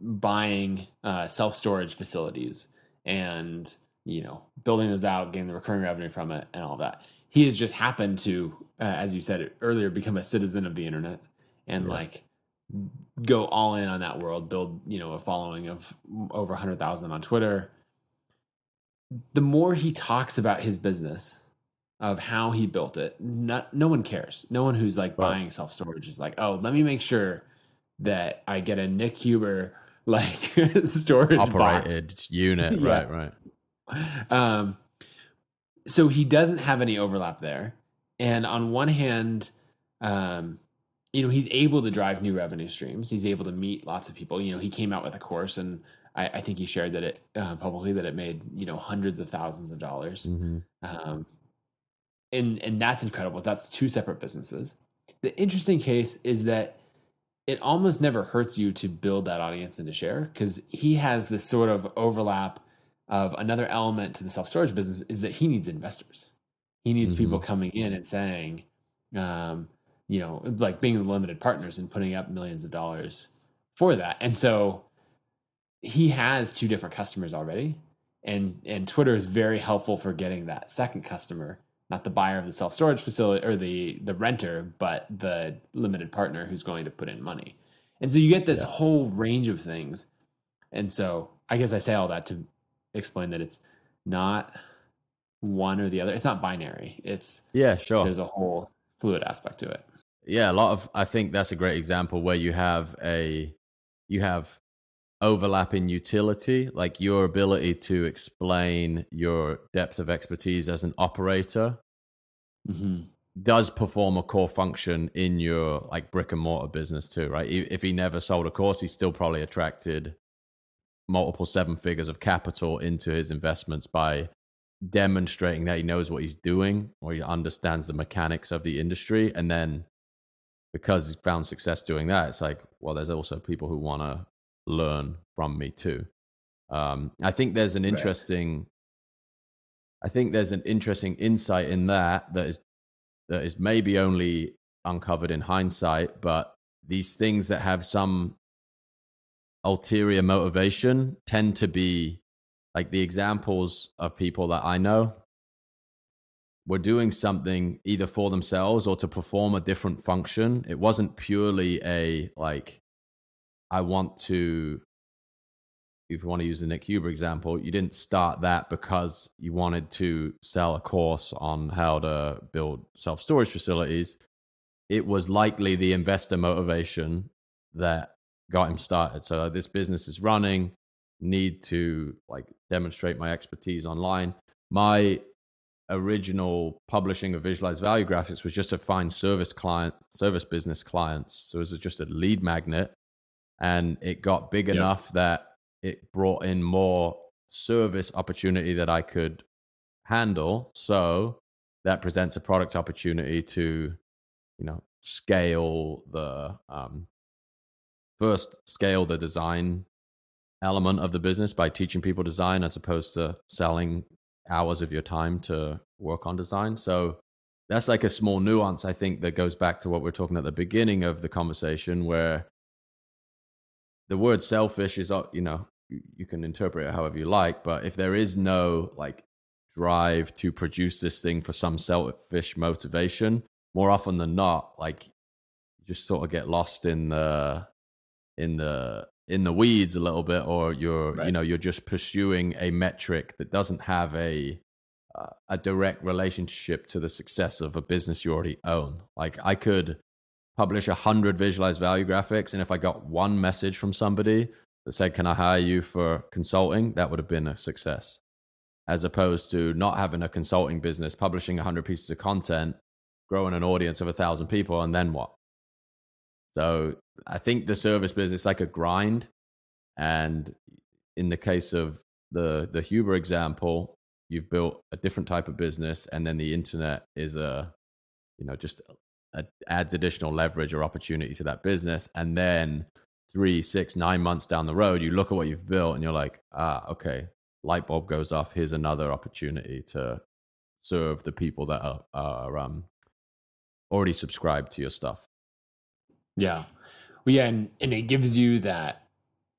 buying uh, self storage facilities and you know, building those out, getting the recurring revenue from it, and all that. He has just happened to, uh, as you said earlier, become a citizen of the internet and Yeah. like go all in on that world. Build you know a following of over hundred thousand on Twitter. The more he talks about his business, of how he built it, not, no one cares. No one who's like Right. buying self storage is like, oh, let me make sure that I get a Nick Huber like storage box. Operated unit, Yeah. right, right. Um, so he doesn't have any overlap there. And on one hand, um, you know, he's able to drive new revenue streams. He's able to meet lots of people. You know, he came out with a course, and I, I think he shared that it uh, publicly that it made you know hundreds of thousands of dollars. hmm Um, and and that's incredible. That's two separate businesses. The interesting case is that it almost never hurts you to build that audience and to share because he has this sort of overlap of another element to the self storage business is that he needs investors. He needs people coming in and saying, um, you know, like being the limited partners and putting up millions of dollars for that. And so he has two different customers already. And and Twitter is very helpful for getting that second customer, not the buyer of the self storage facility or the the renter, but the limited partner who's going to put in money. And so you get this Yeah. whole range of things. And so I guess I say all that to explain that it's not one or the other. It's not binary. It's Yeah, sure. there's a whole fluid aspect to it. yeah a lot of i think that's a great example where you have a you have overlapping utility like your ability to explain your depth of expertise as an operator hmm does perform a core function in your like brick and mortar business too right if he never sold a course he's still probably attracted multiple seven figures of capital into his investments by demonstrating that he knows what he's doing or he understands the mechanics of the industry and then because he's found success doing that it's like well there's also people who want to learn from me too um, i think there's an Right. interesting i think there's an interesting insight in that that is that is maybe only uncovered in hindsight but these things that have some ulterior motivation tend to be like the examples of people that I know were doing something either for themselves or to perform a different function. It wasn't purely a like, I want to, if you want to use the Nick Huber example, you didn't start that because you wanted to sell a course on how to build self storage facilities. It was likely the investor motivation that got him started. So this business is running, need to like demonstrate my expertise online. My original publishing of visualized value graphics was just to find service client, service business clients. So it was just a lead magnet, and it got big Yeah. enough that it brought in more service opportunity that I could handle. So that presents a product opportunity to, you know, scale the um, first scale the design element of the business by teaching people design as opposed to selling hours of your time to work on design. So that's like a small nuance I think that goes back to what we are talking at the beginning of the conversation where the word selfish is uh, you know you, can interpret it however you like but if there is no like drive to produce this thing for some selfish motivation more often than not like you just sort of get lost in the in the in the weeds a little bit or you're you know you're just pursuing a metric that doesn't have a uh, a direct relationship to the success of a business you already own. Like i could publish a hundred visualized value graphics and if i got one message from somebody that said can i hire you for consulting? that would have been a success. As opposed to not having a consulting business publishing a hundred pieces of content growing an audience of a thousand people and then what so I think the service business is like a grind. And in the case of the the Huber example, you've built a different type of business, and then the internet is a, you know, just a, adds additional leverage or opportunity to that business. And then three, six, nine months down the road, you look at what you've built, and you're like, ah, okay, light bulb goes off. Here's another opportunity to serve the people that are, are um, already subscribed to your stuff. Yeah. Well, yeah, and, and it gives you that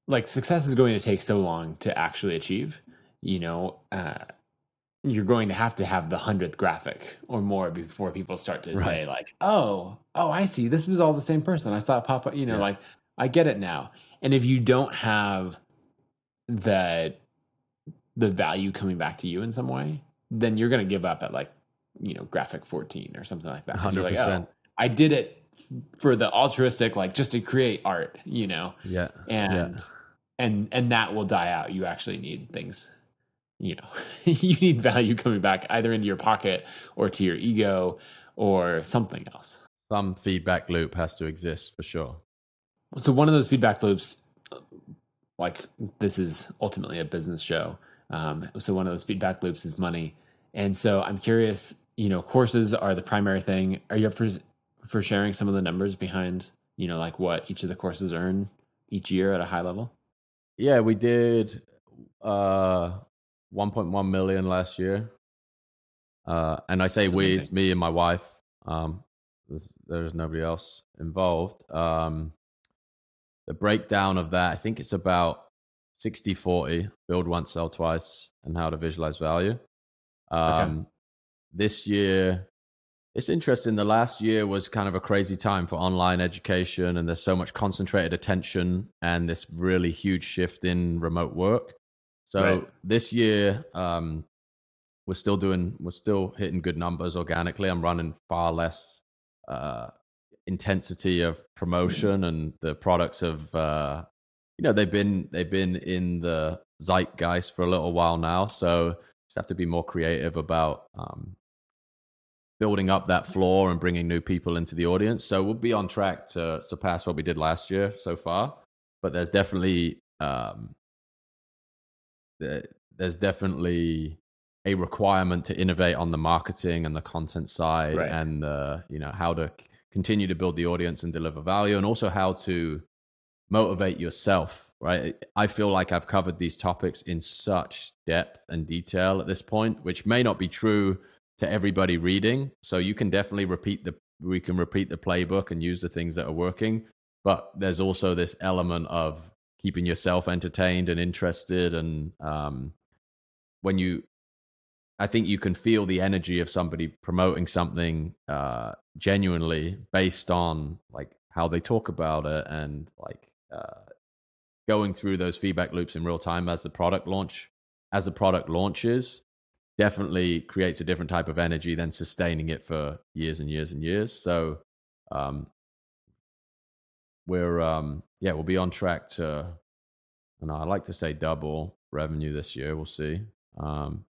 like success is going to take so long to actually achieve. you know, uh, you're going to have to have the hundredth graphic or more before people start to Right. say like, "Oh, oh, I see. This was all the same person. I saw it pop up." You know, Yeah. like I get it now. And if you don't have the the value coming back to you in some way, then you're going to give up at like, you know, graphic 14 or something like that. You're like, 100%. oh, I did it for the altruistic, like just to create art, you know, Yeah. and and and that will die out. You actually need things, you know, you need value coming back either into your pocket or to your ego or something else. Some feedback loop has to exist for sure. So one of those feedback loops, like this is ultimately a business show. Um, so one of those feedback loops is money, and so I'm curious. You know, courses are the primary thing. Are you up for for sharing some of the numbers behind you know like what each of the courses earn each year at a high level? Yeah, we did uh 1.1 million last year. Uh and I say That's we, it's me and my wife. Um there's, there's nobody else involved. Um the breakdown of that, I think it's about 60 40, build once, sell twice, and how to visualize value. Um this year it's interesting. The last year was kind of a crazy time for online education, and there's so much concentrated attention and this really huge shift in remote work. So Right. this year, um, we're still doing, we're still hitting good numbers organically. I'm running far less uh, intensity of promotion, and the products have, uh, you know, they've been they've been in the zeitgeist for a little while now. So just have to be more creative about um, building up that floor and bringing new people into the audience. So we'll be on track to surpass what we did last year so far. But there's definitely um, there's definitely a requirement to innovate on the marketing and the content side Right. and the you know how to continue to build the audience and deliver value and also how to motivate yourself right i feel like i've covered these topics in such depth and detail at this point which may not be true to everybody reading. So you can definitely repeat the we can repeat the playbook and use the things that are working. But there's also this element of keeping yourself entertained and interested and um, when you i think you can feel the energy of somebody promoting something uh, genuinely based on like how they talk about it and like uh, going through those feedback loops in real time as the product launch as the product launches definitely creates a different type of energy than sustaining it for years and years and years. So um, we're um, yeah we'll be on track to and i like to say double revenue this year. We'll see. Um,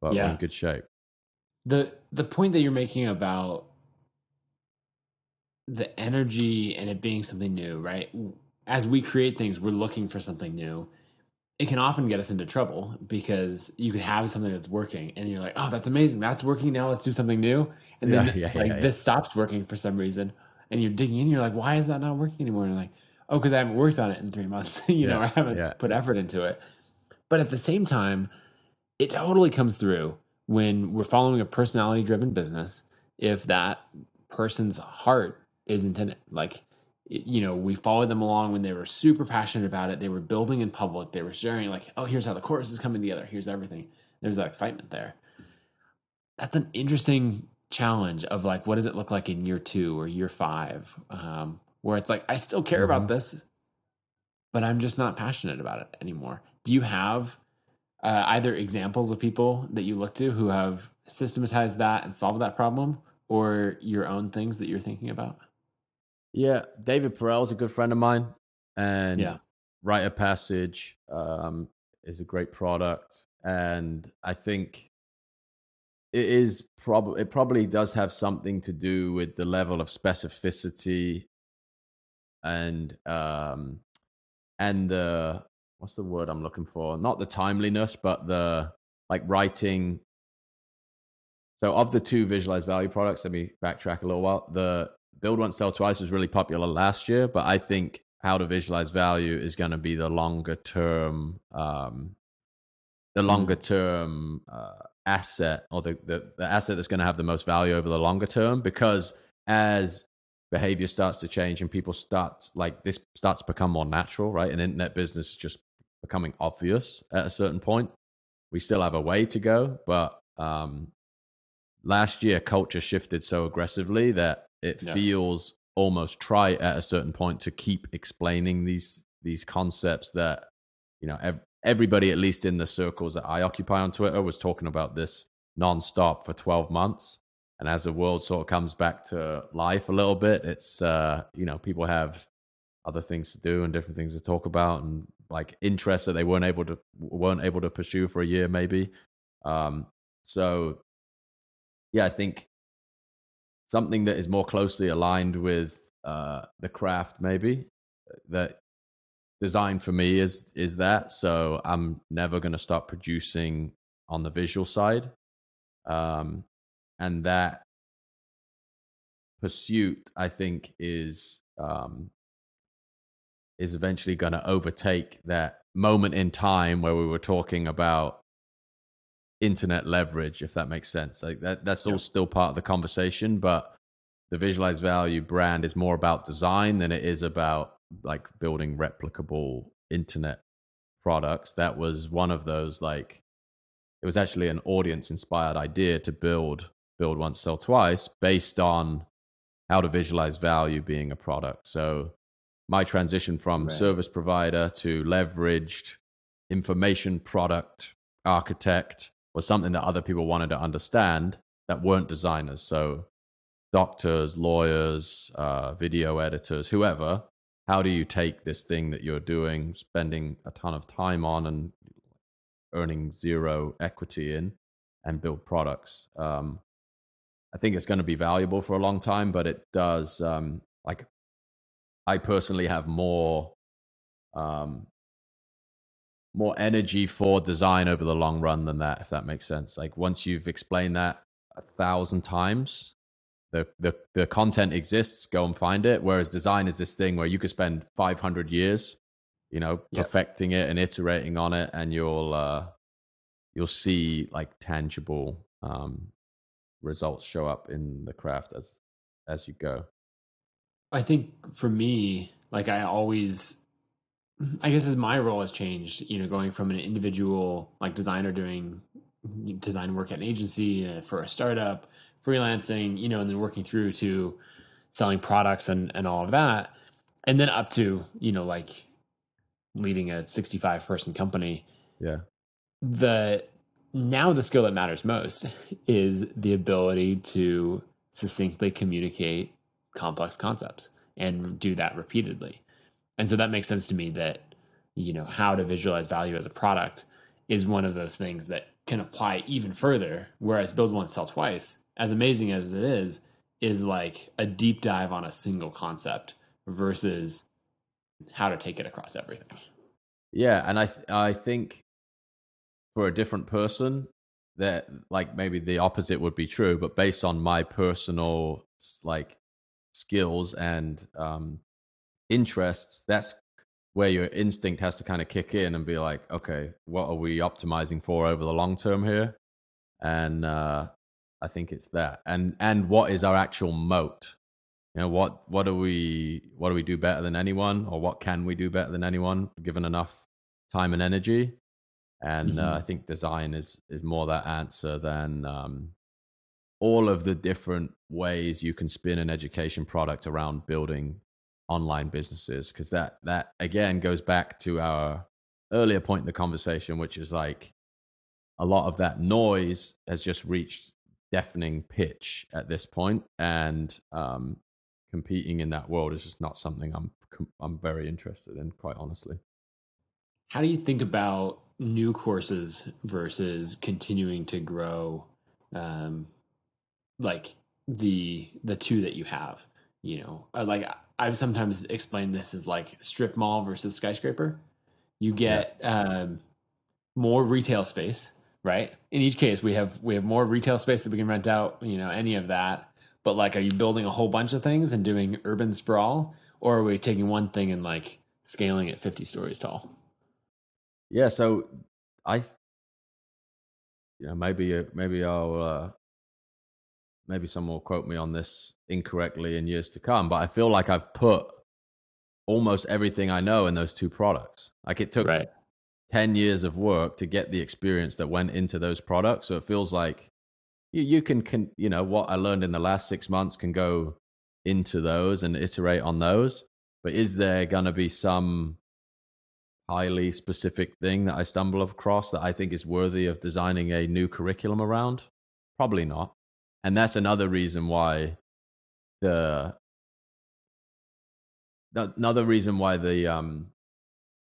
but we're in good shape. The the point that you're making about the energy and it being something new right? As we create things we're looking for something new it can often get us into trouble because you could have something that's working and you're like oh that's amazing. That's working now. Let's do something new. And then Yeah, yeah, like yeah, this stops working for some reason and you're digging in you're like why is that not working anymore? And you're like oh because i haven't worked on it in three months. You know i haven't put effort into it. But at the same time it totally comes through when we're following a personality driven business if that person's heart is intended like you know we followed them along when they were super passionate about it. They were building in public. They were sharing like oh here's how the course is coming together. Here's everything. There's that excitement there. That's an interesting challenge of like what does it look like in year two or year five um, where it's like i still care about Mhm. this but i'm just not passionate about it anymore. Do you have uh, either examples of people that you look to who have systematized that and solved that problem or your own things that you're thinking about Yeah, David Perell is a good friend of mine, and Yeah. Write of Passage um, is a great product, and I think it is probably it probably does have something to do with the level of specificity and um and the what's the word I'm looking for? Not the timeliness, but the like writing. So of the two visualized value products, let me backtrack a little while. The build once, sell twice was really popular last year, but I think how to visualize value is going to be the longer term, um, the longer term uh, asset or the, the, the asset that's going to have the most value over the longer term because as behavior starts to change and people start like this starts to become more natural, right? And internet business is just becoming obvious at a certain point. we still have a way to go, but um, last year culture shifted so aggressively that it yeah. feels almost trite at a certain point to keep explaining these these concepts that you know ev- everybody at least in the circles that I occupy on Twitter was talking about this nonstop for 12 months and as the world sort of comes back to life a little bit it's uh you know people have other things to do and different things to talk about and like interests that they weren't able to weren't able to pursue for a year maybe um so yeah i think something that is more closely aligned with uh the craft maybe that design for me is is that. So i'm never going to stop producing on the visual side. Um and that pursuit i think is um is eventually going to overtake that moment in time where we were talking about internet leverage if that makes sense. Like that that's all still part of the conversation but the visualized value brand is more about design than it is about like building replicable internet products. That was one of those like it was actually an audience inspired idea to build build once sell twice based on how to visualize value being a product. So my transition from right. service provider to leveraged information product architect was something that other people wanted to understand that weren't designers. So, doctors, lawyers, uh, video editors, whoever. How do you take this thing that you're doing, spending a ton of time on and earning zero equity in, and build products? Um, I think it's going to be valuable for a long time, but it does um, like I personally have more um, more energy for design over the long run than that, if that makes sense. Like once you've explained that a thousand times, the the the content exists. Go and find it. Whereas design is this thing where you could spend 500 years, you know, yep. perfecting it and iterating on it, and you'll uh, you'll see like tangible um, results show up in the craft as as you go. I think for me, like I always, I guess as my role has changed, you know, going from an individual like designer doing design work at an agency uh, for a startup, freelancing, you know, and then working through to selling products and, and all of that. And then up to, you know, like leading a 65 person company. Yeah. The now the skill that matters most is the ability to succinctly communicate complex concepts and do that repeatedly. And so that makes sense to me that, you know, how to visualize value as a product is one of those things that can apply even further. Whereas build once, sell twice, as amazing as it is, is like a deep dive on a single concept versus how to take it across everything. Yeah, and I th- I think for a different person that like maybe the opposite would be true, but based on my personal like skills and um, interests, that's where your instinct has to kind of kick in and be like, okay, what are we optimizing for over the long term here? And uh, I think it's that. And and what is our actual moat? You know, what what do we what do we do better than anyone, or what can we do better than anyone, given enough time and energy? And uh, mm-hmm. uh, I think design is is more that answer than um, all of the different ways you can spin an education product around building online businesses because that that again goes back to our earlier point in the conversation which is like a lot of that noise has just reached deafening pitch at this point and um, competing in that world is just not something i'm i'm very interested in quite honestly. How do you think about new courses versus continuing to grow um, like the the two that you have you know? Uh, like i've sometimes explained this as like strip mall versus skyscraper. You get yeah. um, more retail space right? In each case we have we have more retail space that we can rent out you know any of that. But like are you building a whole bunch of things and doing urban sprawl? Or are we taking one thing and like scaling it 50 stories tall? Yeah so i you know maybe uh, maybe i'll uh, maybe someone will quote me on this incorrectly in years to come, but I feel like I've put almost everything I know in those two products. Like it took right. 10 years of work to get the experience that went into those products. So it feels like you, you can, can, you know, what I learned in the last six months can go into those and iterate on those. But is there going to be some highly specific thing that I stumble across that I think is worthy of designing a new curriculum around? Probably not. And that's another reason why the another reason why the um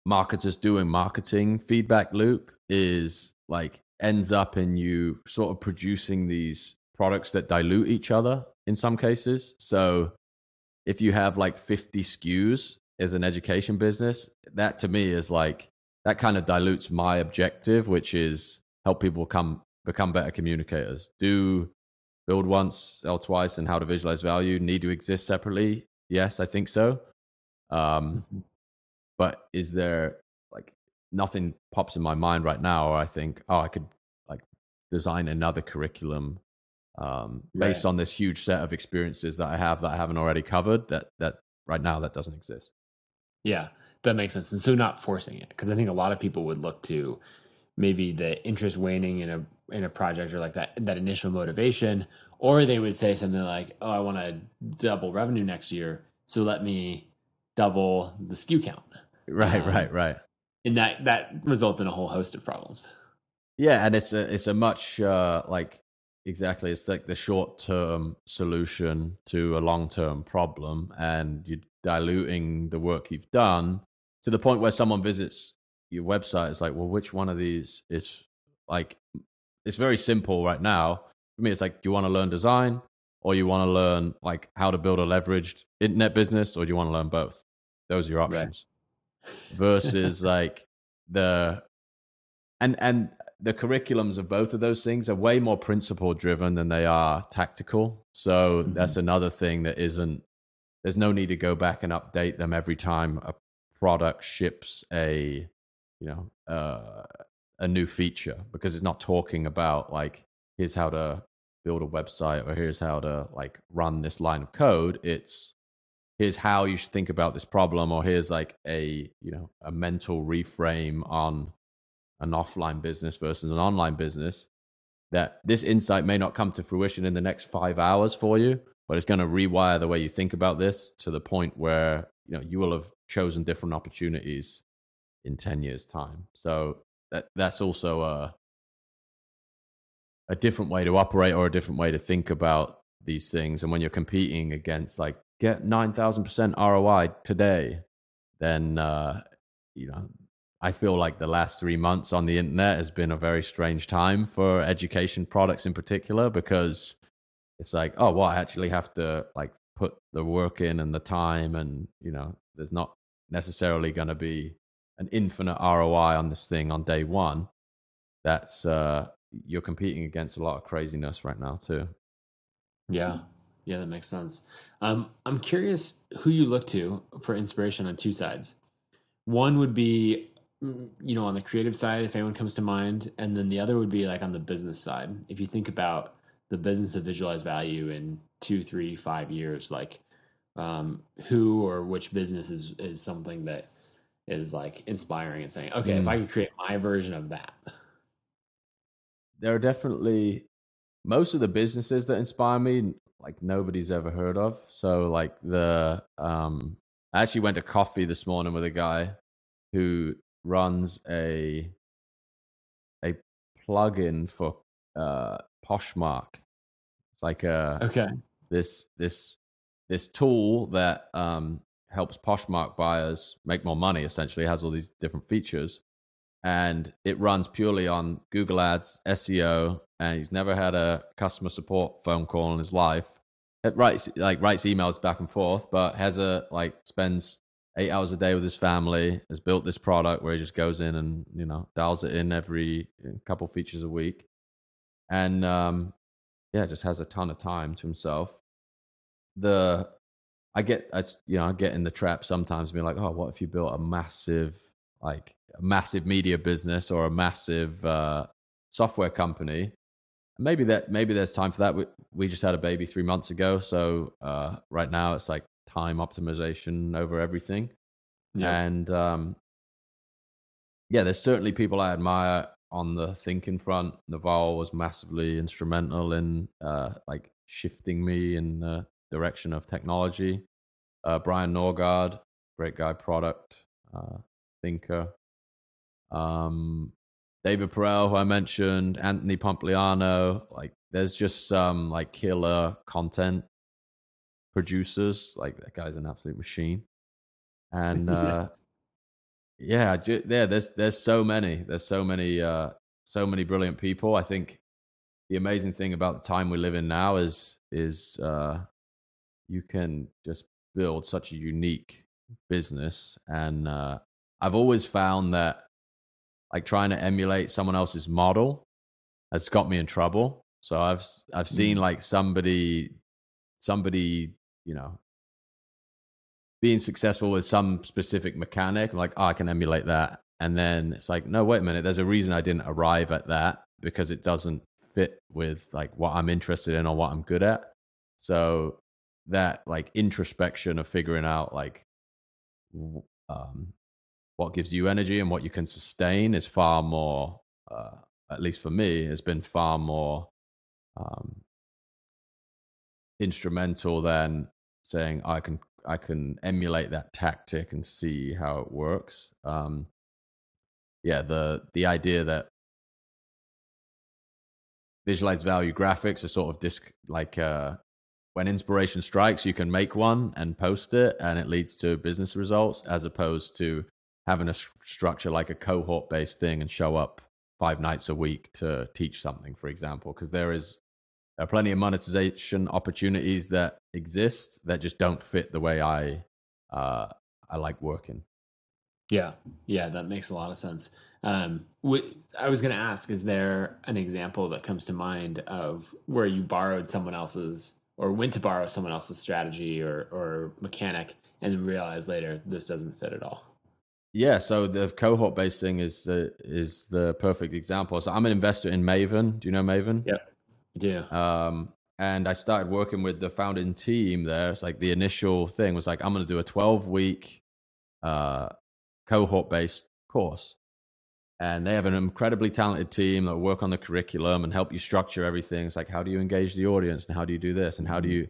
marketers doing marketing feedback loop is like ends up in you sort of producing these products that dilute each other in some cases. So if you have like 50 SKUs as an education business, that to me is like that kind of dilutes my objective, which is help people come become better communicators. Do build once, sell twice, and how to visualize value need to exist separately? Yes, I think so. Um, mm-hmm but is there like nothing pops in my mind right now or i think oh i could like design another curriculum um, based right. on this huge set of experiences that i have that i haven't already covered that that right now that doesn't exist yeah that makes sense and so not forcing it because i think a lot of people would look to maybe the interest waning in a in a project or like that that initial motivation or they would say something like oh i want to double revenue next year so let me double the SKU count Right, um, right, right. And that that results in a whole host of problems. Yeah, and it's a it's a much uh, like exactly it's like the short term solution to a long term problem, and you're diluting the work you've done to the point where someone visits your website. It's like, well, which one of these is like? It's very simple right now. For me, it's like, do you want to learn design, or you want to learn like how to build a leveraged internet business, or do you want to learn both? Those are your options versus like the and and the curriculums of both of those things are way more principle driven than they are tactical. So mm-hmm. that's another thing that isn't there's no need to go back and update them every time a product ships a you know uh, a new feature because it's not talking about like here's how to build a website or here's how to like run this line of code. It's here's how you should think about this problem or here's like a you know a mental reframe on an offline business versus an online business that this insight may not come to fruition in the next five hours for you but it's going to rewire the way you think about this to the point where you know you will have chosen different opportunities in 10 years time. So that that's also a a different way to operate or a different way to think about these things. And when you're competing against like get 9000% ROI today, then uh, you know, I feel like the last 3 months on the internet has been a very strange time for education products in particular because it's like, oh, well, I actually have to like put the work in and the time and, you know, there's not necessarily going to be an infinite ROI on this thing on day 1. That's uh you're competing against a lot of craziness right now too. Yeah. Yeah, that makes sense. Um, I'm curious who you look to for inspiration on two sides. One would be, mm, you know, on the creative side, if anyone comes to mind, and then the other would be like on the business side. If you think about the business of visualized value in two, three, five years, like um, who or which business is is something that is like inspiring and saying, okay, mm. if I could create my version of that. There are definitely most of the businesses that inspire me like nobody's ever heard of. So like the um I actually went to coffee this morning with a guy who runs a a plugin for uh Poshmark. It's like a okay this this this tool that um helps Poshmark buyers make more money. Essentially, it has all these different features, and it runs purely on Google Ads, SEO, and he's never had a customer support phone call in his life. It writes like writes emails back and forth, but has a like spends eight hours a day with his family. Has built this product where he just goes in and you know dials it in every couple features a week, and um, yeah, just has a ton of time to himself. The I get I you know I get in the trap sometimes being like, oh, what if you built a massive like a massive media business or a massive uh, software company maybe that maybe there's time for that. We, we just had a baby three months ago, so uh, right now it's like time optimization over everything. Yeah. And um, yeah, there's certainly people I admire on the thinking front. Naval was massively instrumental in uh, like shifting me in the direction of technology. Uh, Brian Norgard, great guy, product uh, thinker. Um, David Perell, who I mentioned, Anthony Pompliano. Like, there's just some like killer content producers. Like that guy's an absolute machine. And uh, yeah, ju- yeah, there's there's so many. There's so many uh, so many brilliant people. I think the amazing thing about the time we live in now is is uh, you can just build such a unique business, and uh, I've always found that like trying to emulate someone else's model has got me in trouble. So I've I've seen Mm. like somebody somebody you know being successful with some specific mechanic. I'm like, oh, I can emulate that, and then it's like, no, wait a minute. There's a reason I didn't arrive at that because it doesn't fit with like what I'm interested in or what I'm good at. So that like introspection of figuring out like um, what gives you energy and what you can sustain is far more, uh, at least for me, has been far more um, instrumental than saying I can I can emulate that tactic and see how it works. Um, yeah, the the idea that visualize value graphics are sort of disc like uh, when inspiration strikes, you can make one and post it, and it leads to business results, as opposed to having a st- structure like a cohort based thing and show up five nights a week to teach something, for example, because there is there are plenty of monetization opportunities that exist that just don't fit the way I uh, I like working. Yeah, yeah, that makes a lot of sense. Um, I was going to ask: Is there an example that comes to mind of where you borrowed someone else's, or went to borrow someone else's strategy or or mechanic, and then realized later this doesn't fit at all? Yeah, so the cohort based thing is the is the perfect example. So I'm an investor in Maven. Do you know Maven? yeah I do. Um, and I started working with the founding team there. It's like the initial thing was like I'm going to do a 12 week uh, cohort based course, and they have an incredibly talented team that work on the curriculum and help you structure everything. It's like how do you engage the audience and how do you do this and how do you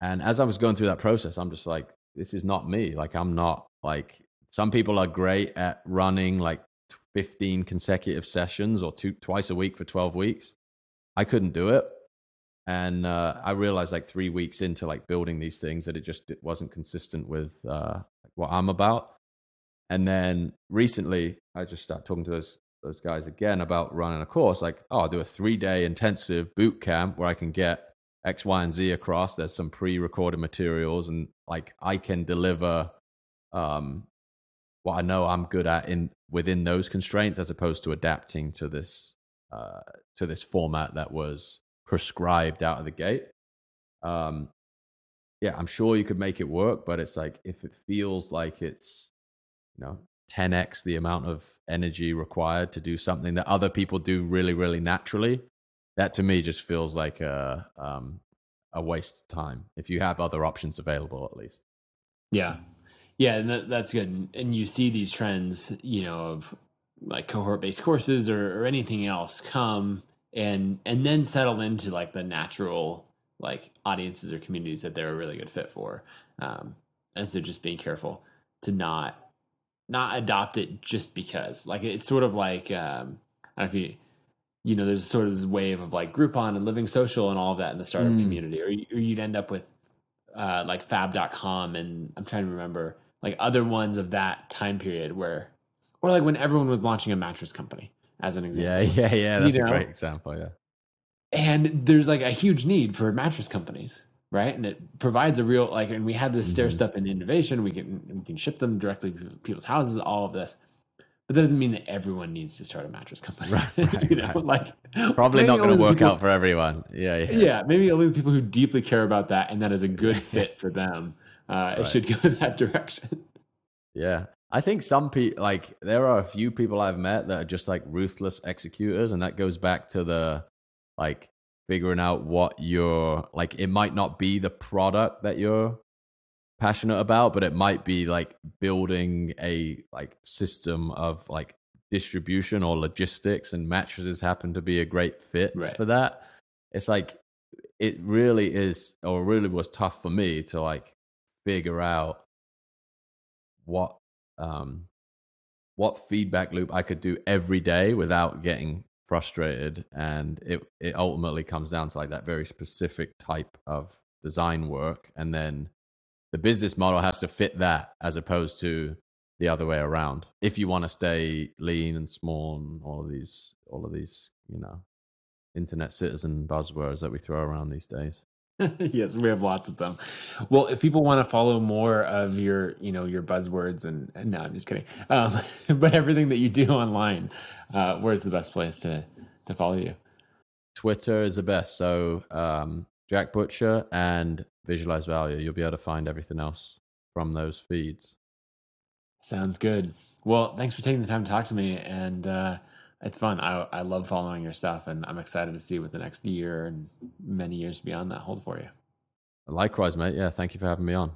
and as I was going through that process, I'm just like, this is not me. Like, I'm not like some people are great at running like 15 consecutive sessions or two twice a week for 12 weeks. I couldn't do it. And uh, I realized like three weeks into like building these things that it just it wasn't consistent with uh, what I'm about. And then recently, I just started talking to those those guys again about running a course. Like, oh, I'll do a three day intensive boot camp where I can get X, Y, and Z across. There's some pre-recorded materials, and like I can deliver um, what I know I'm good at in within those constraints, as opposed to adapting to this uh, to this format that was prescribed out of the gate. Um, yeah, I'm sure you could make it work, but it's like if it feels like it's know 10x the amount of energy required to do something that other people do really, really naturally, that to me just feels like a um, a waste of time. If you have other options available, at least. Yeah, yeah, and that, that's good. And- you see these trends, you know, of like cohort-based courses or, or anything else come and and then settle into like the natural like audiences or communities that they're a really good fit for. Um, and so just being careful to not not adopt it just because. Like it's sort of like um, I don't know if you you know, there's sort of this wave of like Groupon and Living Social and all of that in the startup Mm. community, or, or you'd end up with uh, like Fab.com and I'm trying to remember like other ones of that time period where, or like when everyone was launching a mattress company, as an example. Yeah, yeah, yeah. That's You a great example. Yeah. And there's like a huge need for mattress companies, right? And it provides a real like, and we had this stair Mhm. step in innovation. We can we can ship them directly to people's houses. All of this. But that doesn't mean that everyone needs to start a mattress company. Right, right, you know, right. like Probably not going to work people- out for everyone. Yeah, yeah. yeah, maybe only the people who deeply care about that and that is a good fit for them uh, Right. should go in that direction. Yeah. I think some people, like, there are a few people I've met that are just like ruthless executors. And that goes back to the, like, figuring out what you're, like, it might not be the product that you're passionate about, but it might be like building a, like, system of, like, distribution or logistics and mattresses happen to be a great fit Right. for that it's like it really is or really was tough for me to like figure out what um what feedback loop I could do every day without getting frustrated and it it ultimately comes down to like that very specific type of design work and then the business model has to fit that as opposed to the other way around. If you want to stay lean and small and all of these all of these you know internet citizen buzzwords that we throw around these days yes, we have lots of them. Well, if people want to follow more of your, you know, your buzzwords and, and no, I'm just kidding. Um, but everything that you do online, uh, where's the best place to to follow you? twitter is the best so um jack butcher and visualize value you'll be able to find everything else from those feeds Sounds good. Well, thanks for taking the time to talk to me, and uh, it's fun. I I love following your stuff, and I'm excited to see what the next year and many years beyond that hold for you. likewise mate yeah thank you for having me on